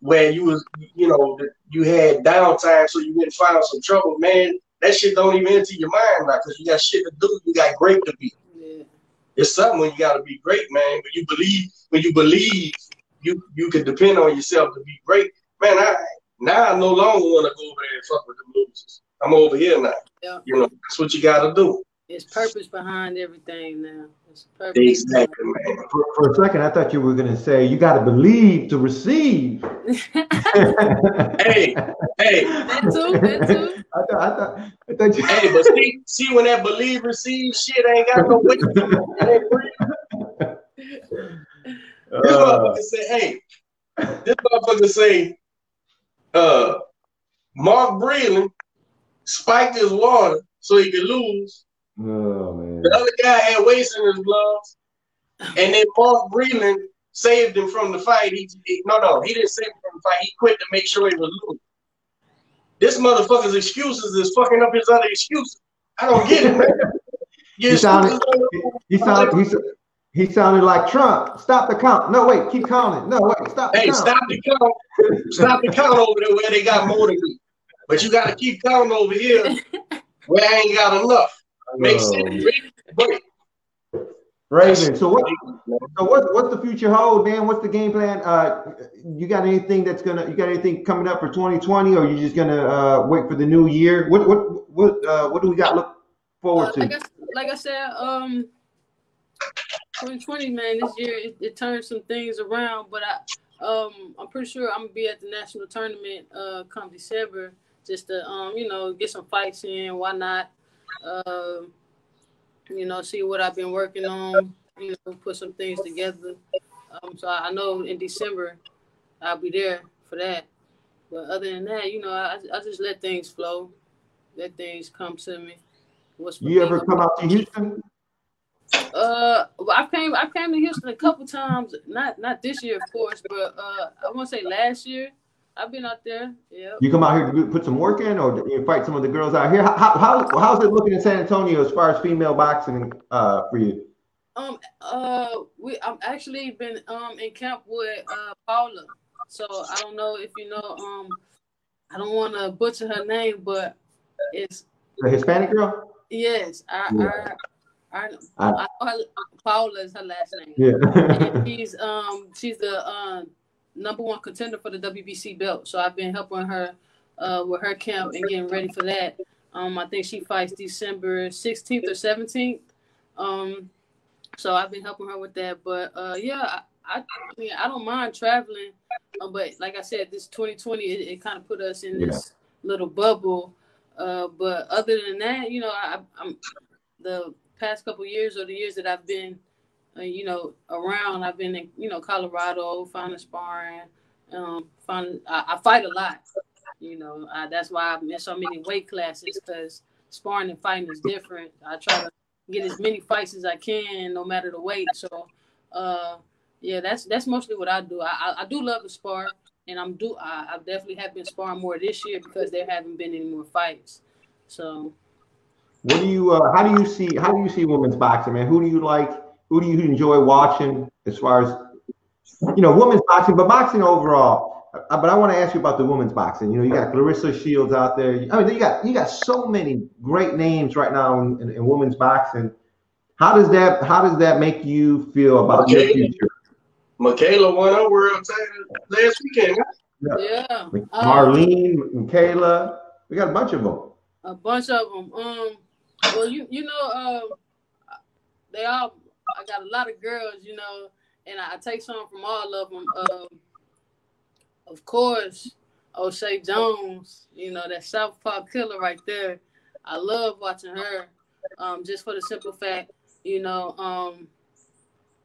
where you was you know you had downtime so you went find some trouble man. That shit don't even enter your mind now because you got shit to do. You got great to be. Yeah. it's something when you got to be great man. When you believe when you believe you you can depend on yourself to be great. Man I now I no longer want to go over there and fuck with the losers I'm over here now. Yeah. you know that's what you got to do it's purpose behind everything now Exactly, man. For, for, a second, I thought you were going to say you got to believe to receive. hey, hey. That too. That too. I thought. I thought. I thought you... Hey, but see, see when that believe receive shit ain't got no weight. this uh, motherfucker say, hey, this motherfucker say, uh, Mark Breland spiked his water so he could lose Oh man. The other guy had waste in his gloves, and then Mark Breland saved him from the fight. He, he, no, no, he didn't save him from the fight. He quit to make sure he was losing. This motherfucker's excuses is fucking up his other excuses. I don't get it, man. he sounded, he, he sounded, he, he sounded like Trump. Stop the count. No, wait, keep counting. No, wait, stop the hey, count. stop the count. stop the count over there where they got more than me. But you got to keep counting over here where I ain't got enough. Makes sense. But Ravven. So what? So what's what's the future hold, man? What's the game plan? Uh, you got anything that's gonna? You got anything coming up for 2020, or you just gonna uh, wait for the new year? What what what uh, what do we got look forward Uh, to? like, I, like I said, um, 2020, man, this year it, it turned some things around, but I, um, I'm pretty sure I'm gonna be at the national tournament uh, come December, just to um, you know, get some fights in. Why not? Um, you know, see what I've been working on. You know, put some things together. Um, so I know in December I'll be there for that. But other than that, you know, I, I just let things flow, let things come to me. What's You ever come out to Houston? uh, well, I came I came to Houston a couple times. Not not this year, of course, but uh, I want to say last year. I've been out there. Yeah. You come out here to put some work in, or you fight some of the girls out here? How, how, how's it looking in San Antonio as far as female boxing uh, for you? Um. Uh. We. I'm actually been um in camp with uh Paula. So I don't know if you know. Um. I don't want to butcher her name, but it's The Hispanic girl? yes. I. Yeah. I, I, I- I, Paula is her last name. Yeah. and she's um she's the uh, number one contender for the WBC belt. So I've been helping her uh, with her camp and getting ready for that. Um, I think she fights December 16th or 17th. Um, so I've been helping her with that. But uh, yeah, I, I, I mean I don't mind traveling, um, but like I said, this 2020 it, it kind of put us in this little bubble. Uh, but other than that, you know, I, I'm the past couple years or the years that I've been uh, you know, around. I've been in, you know, Colorado, finding sparring. Um, find I, I fight a lot. You know, I, that's why I'm in so many weight classes because sparring and fighting is different. I try to get as many fights as I can, no matter the weight. So, uh, yeah, that's that's mostly what I do. I I, I do love to spar, and I'm do I, I definitely have been sparring more this year because there haven't been any more fights. So. What do you? Uh, how do you see? How do you see women's boxing, man? Who do you like? Who do you enjoy watching as far as you know, women's boxing, but boxing overall? Uh, but I want to ask you about the women's boxing. You know, you got Claressa Shields out there. I mean, you got you got so many great names right now in, in, in women's boxing. How does that How does that make you feel about your Okay. future? Mikaela won her world title last weekend. Yeah, Like um, Marlene, Mikaela, we got a bunch of them. a bunch of them. Um, well, you you know, um, they all. I got a lot of girls, you know, and I, I take some from all of them. Um, of course, Oshae Jones, you know, that Southpaw killer right there. I love watching her, um, just for the simple fact, you know, um,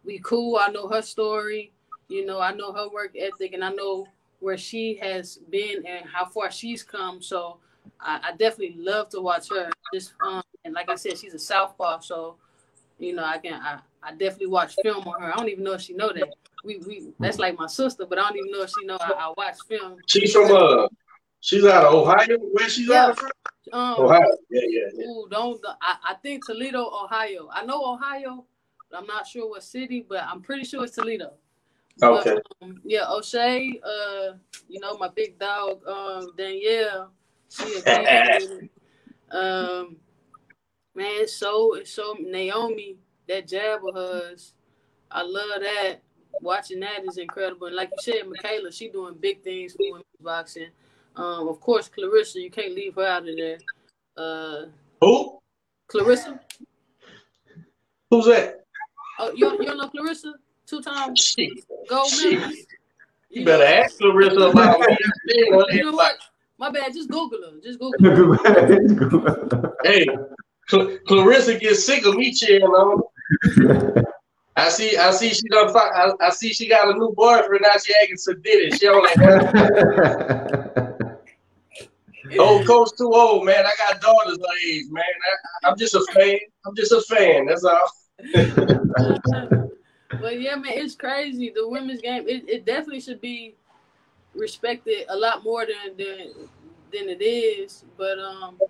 we cool. I know her story. You know, I know her work ethic, and I know where she has been and how far she's come. So I, I definitely love to watch her. Just um, and like I said, she's a southpaw, so you know I can I, I definitely watch film on her. I don't even know if she know that. We we that's like my sister, but I don't even know if she know I, I watch film. She's from uh, she's out of Ohio. Where she's out of from? Um, Ohio. Yeah, yeah, yeah. Ooh, don't I, I think Toledo, Ohio. I know Ohio, but I'm not sure what city, but I'm pretty sure it's Toledo. But, Okay. um, yeah, Oshae, uh, you know, my big dog, um, Danielle, she a um man, so it's so Naomi, that jab of hers. I love that. Watching that is incredible. And like you said, Mikaela, she doing big things for women's boxing. Um, of course, Claressa, you can't leave her out of there. Uh, Who? Claressa, Who's that? oh, you, you don't know Claressa? Two times Shit. gold Shit. medalist. You better ask Claressa about me. You know what? My bad. Just Google her. Just Google her. Hey, Cl- Claressa gets sick of me cheering on. I see, I see she done. I, I see she got a new boyfriend now. She acting sedated. She only old coach too old, man. I got daughters her age, man. I, I'm just a fan. I'm just a fan. That's all. but yeah, man, it's crazy. The women's game, it, it definitely should be respected a lot more than than than it is. But um,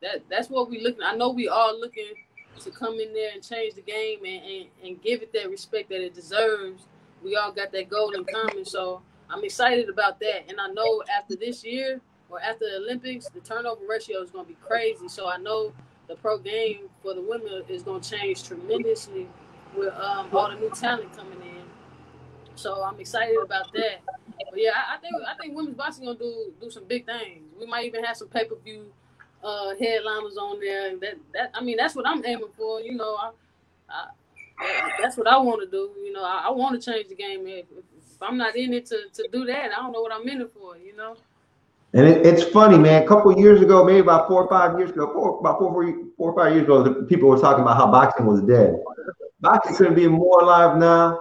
that that's what we looking. I know we all looking to come in there and change the game and, and, and give it that respect that it deserves. We all got that goal in common, so I'm excited about that. And I know after this year or after the Olympics, the turnover ratio is going to be crazy. So I know the pro game for the women is going to change tremendously with um, all the new talent coming in. So I'm excited about that. But yeah, I, I think I think women's boxing gonna do do some big things. We might even have some pay per view uh, headliners on there. And that that I mean that's what I'm aiming for. You know, I, I that's what I want to do. You know, I, I want to change the game. If, if I'm not in it to, to do that, I don't know what I'm in it for. You know. And it, it's funny, man. A couple years ago, maybe about four or five years ago, four, about four, four or five years ago, the people were talking about how boxing was dead. Boxing couldn't be more alive now.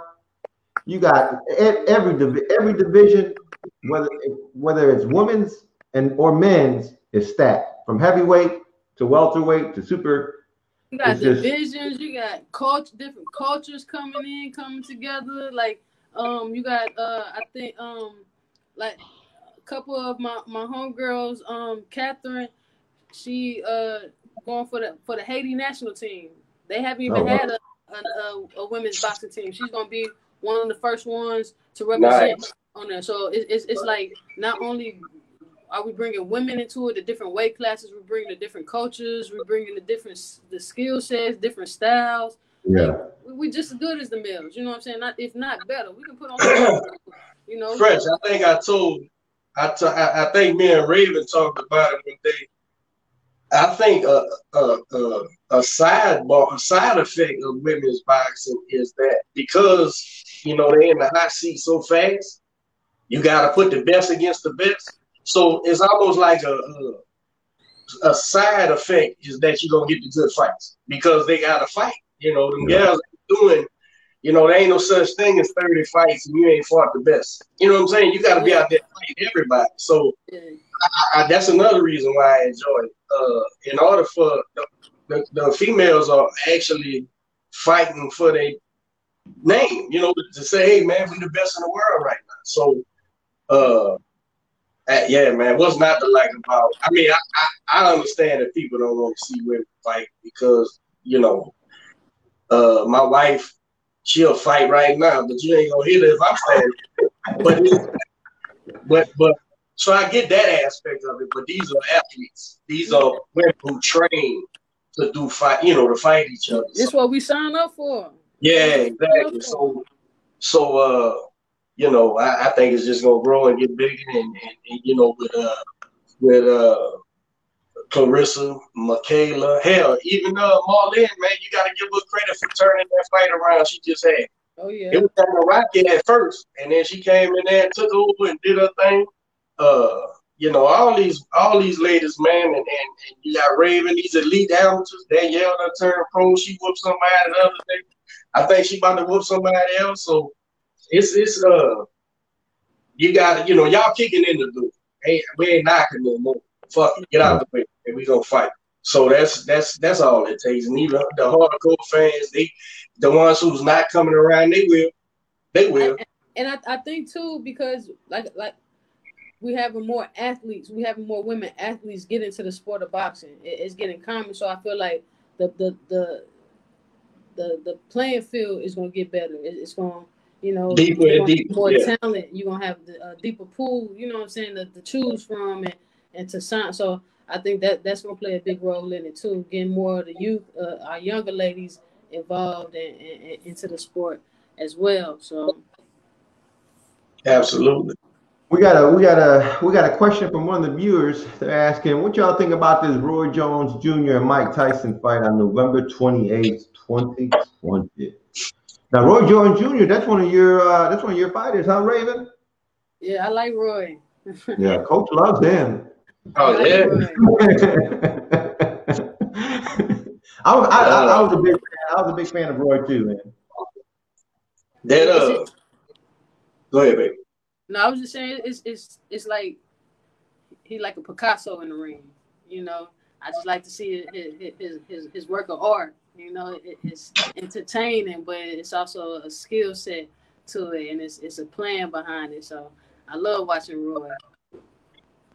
You got every every division, whether whether it's women's and or men's, is stacked from heavyweight to welterweight to super. You got divisions. Just, you got culture, different cultures coming in, coming together. Like um, you got uh, I think um, like a couple of my my homegirls, um, Catherine, she uh going for the for the Haiti national team. They haven't even oh, had a, a, a, women's boxing team. She's gonna be one of the first ones to represent nice. on there. So it, it's it's like not only are we bringing women into it, the different weight classes, we're bringing the different cultures, we're bringing the different the skill sets, different styles. Yeah. Like, we just as good as the males. You know what I'm saying? Not if not better. We can put on. you know. Fresh. I think I told. I, t- I, I think me and Ravven talked about it one day. I think a a, a, a side a side effect of women's boxing is that because you know they're in the hot seat so fast, you got to put the best against the best. So it's almost like a, a, a side effect is that you're gonna get the good fights because they got to fight. You know, them yeah. guys doing. You know, there ain't no such thing as 30 fights and you ain't fought the best. You know what I'm saying? You got to be out there fighting everybody. So I, I, that's another reason why I enjoy it. Uh, in order for the, the, the, females are actually fighting for their name, you know, to say, hey, man, we're the best in the world right now. So, uh, uh, yeah, man, what's not to like about? I mean, I, I, I understand that people don't want to see women fight because you know, uh, my wife, she'll fight right now, but you ain't gonna hit her if I'm standing. but but but so I get that aspect of it. But these are athletes. These are women who train to do fight. You know, to fight each other. It's so, what we sign up for. Yeah, exactly. So so uh you know, I, I, think it's just gonna grow and get bigger, and, and, and you know, with uh, with uh, Claressa, Mikaela, hell, even uh, Marlene, man, you gotta give her credit for turning that fight around. She just had. Oh yeah. It was kind of rocky at first, and then she came in there and took over and did her thing. Uh, you know, all these all these ladies, man, and, and, and you got Ravven, these elite amateurs. Danielle done turned pro. She whooped somebody the other day. I think she about to whoop somebody else. So it's it's uh you got you know y'all kicking in the door. Hey, we ain't knocking no more. Fuck, it, get out the way, and we gonna fight. So that's that's that's all it takes. And even the hardcore fans, they the ones who's not coming around, they will, they will. And, and I, I think too because like like we having more athletes, we having more women athletes get into the sport of boxing. It, it's getting common, so I feel like the the the the, the playing field is gonna get better. It, it's gonna you know, deeper and deeper, more yeah. talent. You're gonna have the uh, deeper pool. You know what I'm saying? To, to choose from and and to sign. So I think that that's gonna play a big role in it too. Getting more of the youth, uh, our younger ladies involved and, and, and into the sport as well. So absolutely. We got a we got a we got a question from one of the viewers. They're asking, what y'all think about this Roy Jones Jr. and Mike Tyson fight on November 28th, 2020? Now, Roy Jones Jr. That's one of your uh, that's one of your fighters, huh, Ravven? Yeah, I like Roy. yeah, coach loves him. Oh yeah. I was I, I, I, was a big fan. I was a big fan of Roy too, man. That uh, go ahead, baby. No, I was just saying it's it's it's like he like a Picasso in the ring. You know, I just like to see his his his, his work of art. You know, it, it's entertaining, but it's also a skill set to it, and it's it's a plan behind it. So I love watching Roy.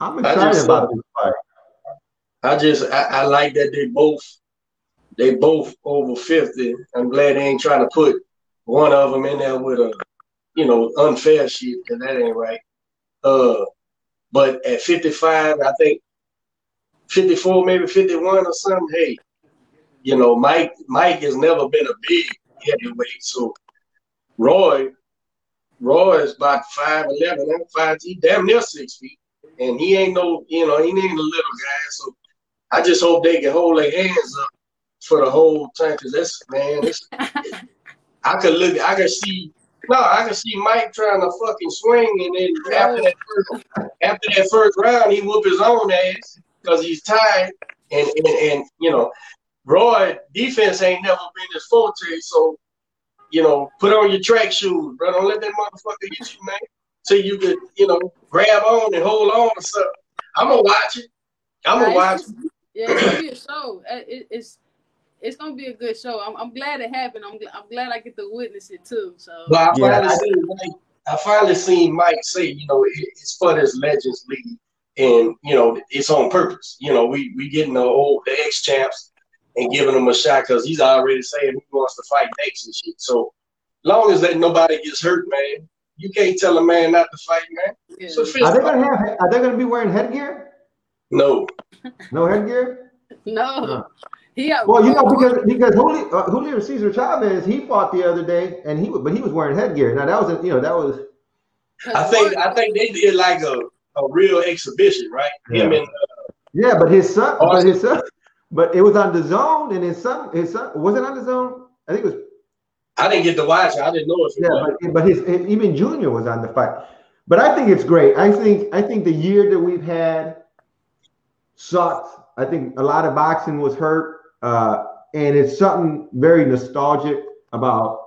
I'm excited just, about this fight. I just I, I, like that they both they both over fifty. I'm glad they ain't trying to put one of them in there with a you know unfair shit because that ain't right. Uh, but at 55, I think 54, maybe 51 or something. Hey, you know, Mike Mike has never been a big heavyweight. So Roy, Roy is about five eleven, and five. Damn near six feet, and he ain't no, you know, he ain't a little guy. So I just hope they can hold their hands up for the whole time, cause that's man, it's, I could look, I could see. No, I can see Mike trying to fucking swing, and then after that first, after that first round, he whoop his own ass because he's tired, and, and and you know, Roy defense ain't never been his forte, so you know, put on your track shoes, bro. Don't let that motherfucker get you, man. So you could, you know, grab on and hold on or something. I'm gonna watch it. I'm gonna watch it. Yeah, it's gonna be a show. Uh, It, it's it's gonna be a good show. I'm, I'm glad it happened. I'm, gl- I'm glad I get to witness it too. So But I Yeah, finally I- seen Mike. I finally seen Mike say, you know, it, it's for this Legends League, and you know, it's on purpose. You know, we we getting the old the ex champs and giving them a shot because he's already saying he wants to fight next and shit. So long as that nobody gets hurt, man, you can't tell a man not to fight, man. yeah. It's a fist Are they gonna have? Are they gonna be wearing headgear? No, No headgear. no, he got Well, you know because because Julio, uh, Julio Cesar Chavez he fought the other day and he but he was wearing headgear. Now that was a, you know that was I think I think they did like a, a real exhibition, right? Him Yeah. and yeah, but his son, Oh, but his son, but it was on the zone and his son, his son was it on the zone? I think it was I didn't get to watch it. I didn't know it Yeah, but, but his even Junior was on the fight. But I think it's great. I think I think the year that we've had sucked. I think a lot of boxing was hurt, uh, and it's something very nostalgic about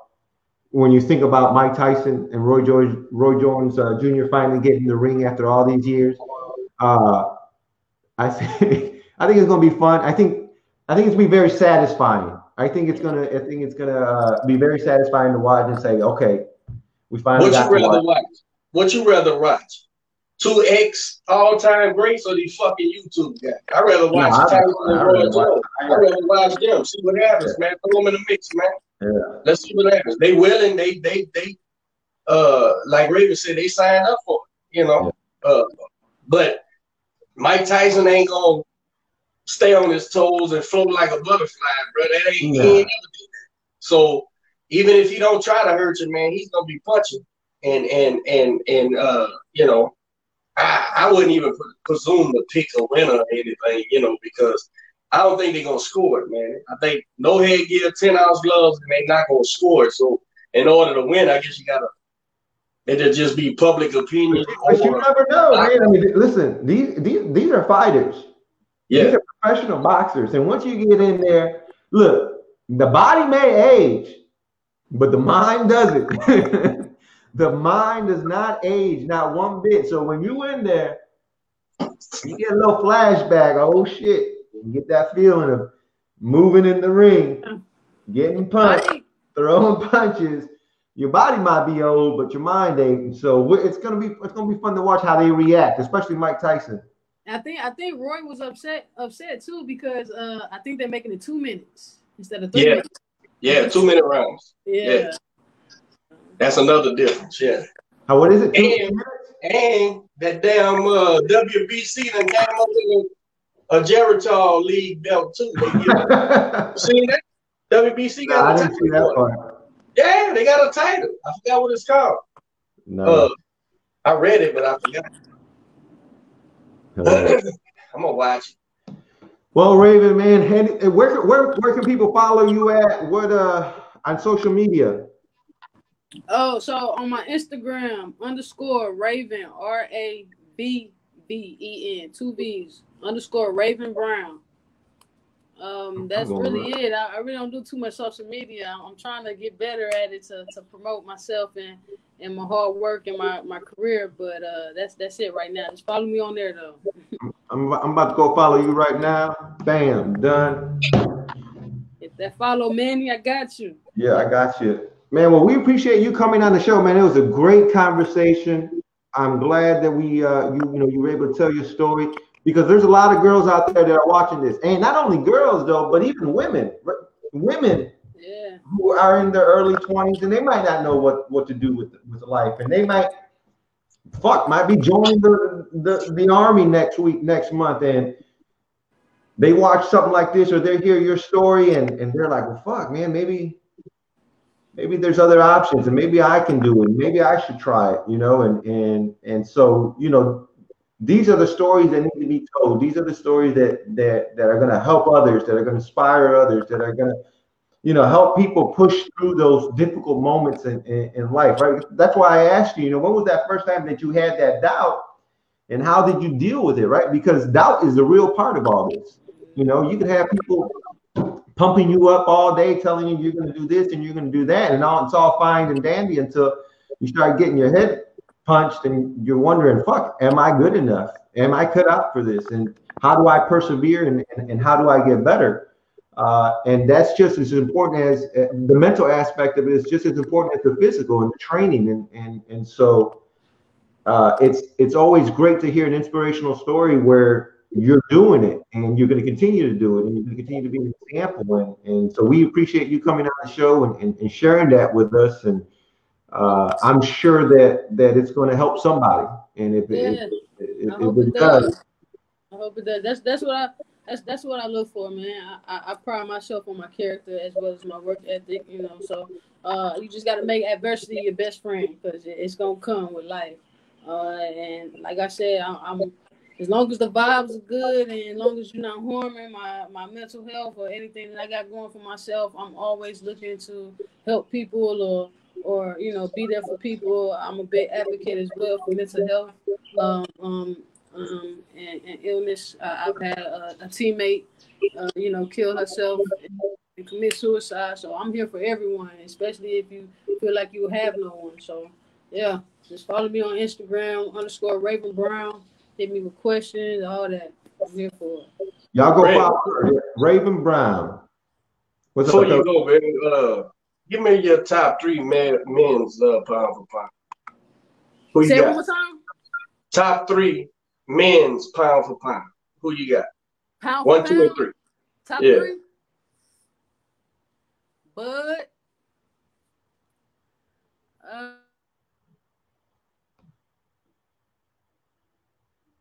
when you think about Mike Tyson and Roy George, Roy Jones uh, Jr. finally getting the ring after all these years. Uh, I think I think it's going to be fun. I think I think it's going to be very satisfying. I think it's gonna I think it's gonna uh, be very satisfying to watch and say, okay, we finally What got you to rather watch. watch? What you rather watch? Two X all time greats or these fucking YouTube guys? I rather watch I- Tyson and I Roy Jones. I rather watch them. See what happens, man. Throw them in the mix, man. Yeah. Let's see what happens. They willing. They they they uh like Ravven said, they signed up for it. You know. Uh, but Mike Tyson ain't gonna stay on his toes and float like a butterfly, bro. That ain't, he ain't never did that. So even if he don't try to hurt you, man, he's gonna be punching. And and and and uh, you know, I I wouldn't even pre- presume to pick a winner or anything, you know, because I don't think they're gonna score it, man. I think no headgear, ten ounce gloves, and they're not gonna score it. So in order to win, I guess you gotta it'll just be public opinion. But you never know, man. I mean, listen, these these these are fighters. These yeah, are professional boxers, and once you get in there, look, the body may age, but the mind doesn't. the mind does not age, not one bit. So when you in there, you get a little flashback. Oh shit! You get that feeling of moving in the ring, getting punched, throwing punches. Your body might be old, but your mind ain't. So it's gonna be it's gonna be fun to watch how they react, especially Mike Tyson. I think I think Roy was upset upset too because uh I think they're making it two minutes instead of three Yeah. minutes. yeah, two minute rounds. Yeah. Yeah. That's another difference. Yeah. How what is it? And- And that damn uh, WBC done came up with a, a Geritol League belt too. They give- seen that? WBC No, got a didn't see that title. part. Yeah, they got a title. I forgot what it's called. No. Uh, I read it, but I forgot. I'm gonna watch it. well, Ravven, man, where where where can people follow you at? What uh on social media? Oh, so on my Instagram underscore Ravven R A B B E N two V's underscore Ravven Brown. Um, that's really it. I, I really don't do too much social media. I'm, I'm trying to get better at it to, to promote myself and, and my hard work and my, my career. But uh, that's that's it right now. Just follow me on there though. I'm I'm about to go follow you right now. Bam, done. If that follow Manny, I got you. Yeah, I got you. Man, well, we appreciate you coming on the show, man. It was a great conversation. I'm glad that we uh you you know you were able to tell your story because there's a lot of girls out there that are watching this. And not only girls though, but even women. Women Yeah. who are in their early 20s and they might not know what what to do with with life and they might fuck might be joining the the, the army next week next month and they watch something like this or they hear your story and and they're like well fuck man maybe maybe there's other options and maybe I can do it. Maybe I should try it, you know, and and and so, you know, these are the stories that need to be told. These are the stories that that that are going to help others, that are going to inspire others, that are going to you know help people push through those difficult moments in, in, in life right? That's why i asked you you know when was that first time that you had that doubt? And how did you deal with it right? Because doubt is the real part of all this. You know you can have people pumping you up all day telling you you're going to do this and you're going to do that and all it's all fine and dandy until you start getting your head punched and you're wondering fuck am i good enough am i cut out for this and how do i persevere and, and, and how do i get better uh, and that's just as important as uh, the mental aspect of it is just as important as the physical and the training. And and and so uh, it's it's always great to hear an inspirational story where you're doing it and you're going to continue to do it and you're going to continue to be an example. And, and so we appreciate you coming on the show and, and, and sharing that with us. And uh, I'm sure that that it's going to help somebody. And if, Yeah, it, if, I if it it does, does. I hope it does. That's that's what I that's that's what I look for, man. I, I, I pride myself on my character as well as my work ethic, you know. So uh, you just got to make adversity your best friend because it, it's gonna come with life. Uh, and like I said, I, I'm as long as the vibes are good and as long as you're not harming my my mental health or anything that I got going for myself, I'm always looking to help people or or you know be there for people. I'm a big advocate as well for mental health. Um, um, um, and, and illness. Uh, I've had a, a teammate, uh, you know, kill herself and commit suicide. So I'm here for everyone, especially if you feel like you have no one. So yeah, just follow me on Instagram underscore Ravven Brown. Hit me with questions, all that. I'm here for it. y'all go Ravven. follow Ravven Brown. What's Before up? you go, man, uh, give me your top three man, men's uh, pound for pound. Who you Say it got? more time. Top three men's pound for pound. Who you got? Pound One, for two, and three. Top Yeah. three. Bud. Uh,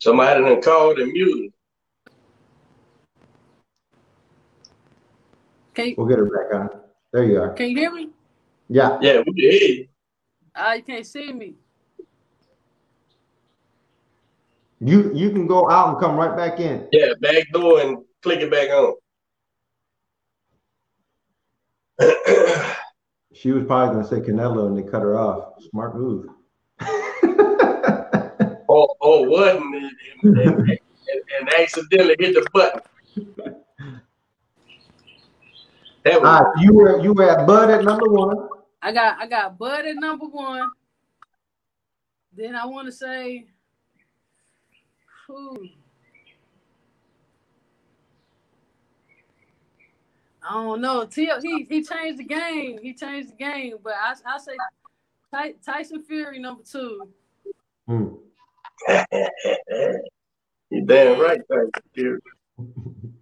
Somebody done called and muted. can you, We'll get her back on. There you are. can you hear me? Yeah. Yeah, we can hear you. Ah, you can't see me. You you can go out and come right back in. Yeah, back door and click it back on. She was probably gonna say Canelo and they cut her off. Smart move. oh, or wasn't and, and, and, and accidentally hit the button. That was, Ah, you were you were at Bud at number one. I got I got Bud at number one. Then I want to say, who? I don't know. Till he he changed the game. He changed the game. But I I say Ty, Tyson Fury number two. Hmm. you damn right, thank you.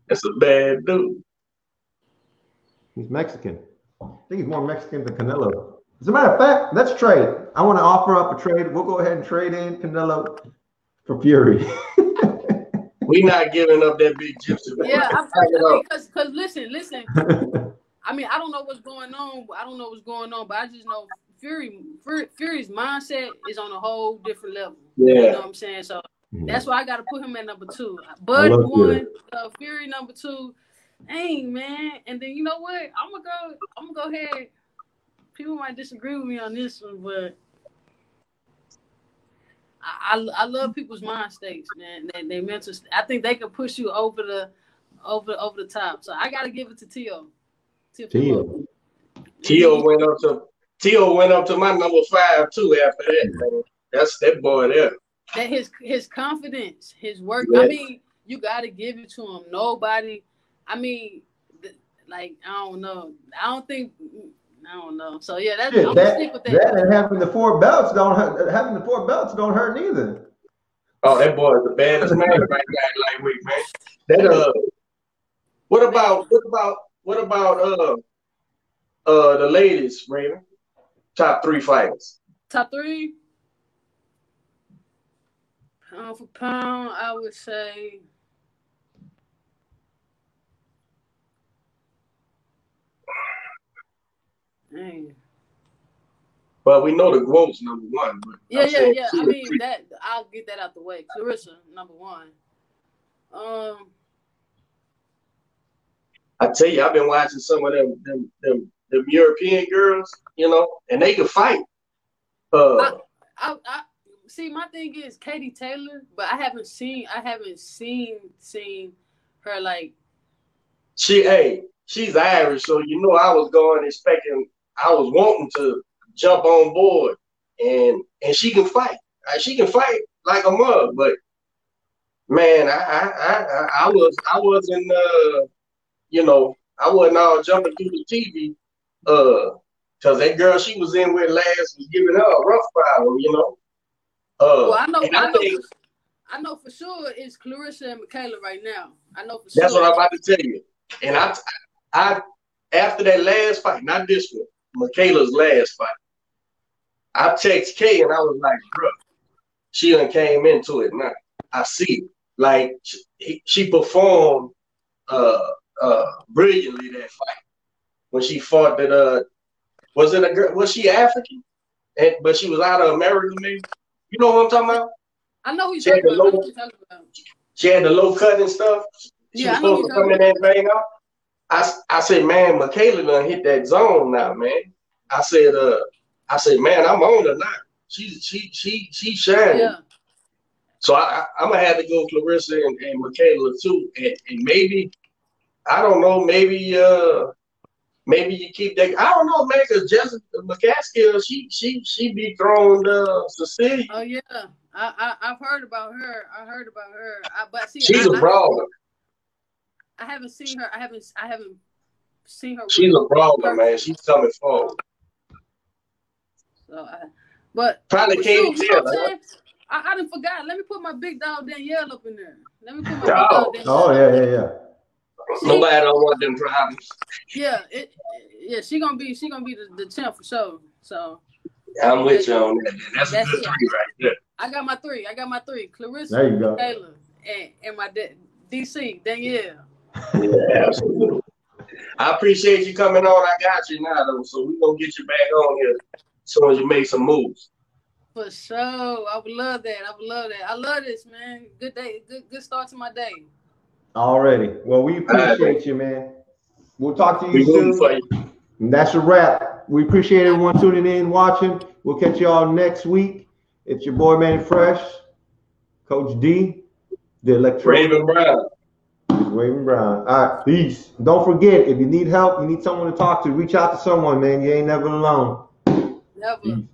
That's a bad dude. He's Mexican. I think he's more Mexican than Canelo. As a matter of fact, let's trade. I want to offer up a trade. We'll go ahead and trade in Canelo for Fury. We not giving up that big gypsy. Yeah, I, Pack it because because listen listen. I mean, I don't know what's going on. I don't know what's going on, but I just know Fury, Fury Fury's mindset is on a whole different level. Yeah, You know Yeah, what I'm saying? So that's why I got to put him at number two. I Bud love one, uh, Fury number two. Dang man, and then you know what? I'm gonna go. I'm gonna go ahead. People might disagree with me on this one, but I I, I love people's mind states, man. They, they mental. I think they can push you over the over over the top. So I got to give it to Teo. Teo. Teo. Went up to Teo went up to my number five too. After that, that's that boy there. that his his confidence, his work. Yeah. I mean, you got to give it to him. Nobody. I mean, th- like I don't know. I don't think. I don't know. So yeah, that's Shit, I'm that, stick with that that. and having the four belts don't hurt. Having the four belts don't hurt neither. Oh, that boy is the baddest man right now, lightweight man. That uh, what about what about what about uh uh the ladies, Ravven? Top three fighters. Top three. Pound for pound, I would say. Dang. But we know the quote's number one. But Yeah, I'm yeah, yeah. I mean three. that I'll get that out the way. Claressa, number one. Um, I tell you, I've been watching some of them them them, them European girls, you know, and they can fight. Uh, I, I, I see. My thing is Katie Taylor, but I haven't seen. I haven't seen seen her like. she, hey, she's Irish, so you know, I was going expecting, I was wanting to jump on board, and and she can fight. She can fight like a mug, but man, I I I, I- was I wasn't uh, you know, I wasn't all jumping through the TV, uh, cause that girl she was in with last was giving her a rough problem, you know. Uh, Well, I know. I I know. think For, I know for sure it's Claressa and Mikaela right now. I know for That's sure. what I'm about to tell you. And I, I, after that last fight, not this one, Mikaela's last fight, I text Kay and I was like, bro, she done came into it now. I see it. Like she, she performed uh uh brilliantly that fight when she fought that uh was it a girl was she African? And but she was out of America, maybe. You know what I'm talking about? I know who you're She had talking the about. I know logo. who you're talking about. She had the low cut and stuff. She Yeah, was I know supposed to come in and bang out. I, I said, man, Mikaela done hit that zone now, man. I said, uh, I said, man, I'm on now. She she she she shining. Yeah. So I, I I'm gonna have to go Claressa and, and Mikaela too, and, and maybe I don't know, maybe uh maybe you keep that. I don't know, man, because Jessica McCaskill, she she she be throwing uh Cecilia. Oh yeah. I, I I've heard about her. I heard about her. I, but see, She's I, a brawler. I, I haven't seen her. I haven't. I haven't seen her. She's with- a brawler, man. She's coming forward. So I, but Probably but Katie shoot, you know what I'm Taylor. I, I didn't forgot. Let me put my big dog Danielle up in there. Let me put my big Oh. dog Danielle. Oh yeah, yeah, yeah. Nobody don't want them problems. Yeah, it, yeah, she gonna be she gonna be the, the champ for sure. So I'm with you on that. That's a good it. three right there. I got my three. I got my three. Claressa, There you go. Taylor, and and my da- DC Danielle. Yeah, absolutely. I appreciate you coming on. I got you now, though, so we're gonna get you back on here as soon as you make some moves. For sure. I would love that. I would love that. I love this, man. Good day. Good good start to my day. Already. Well, we appreciate you, man. We'll talk to you rooting soon. for you. And that's a wrap. We appreciate everyone tuning in, watching. We'll catch you all next week. It's your boy Manny Fresh, Coach D, the Electric. Ravven Brown. Ravven Brown. All right, peace. Don't forget, if you need help, you need someone to talk to, reach out to someone, man. You ain't never alone. Never. Peace.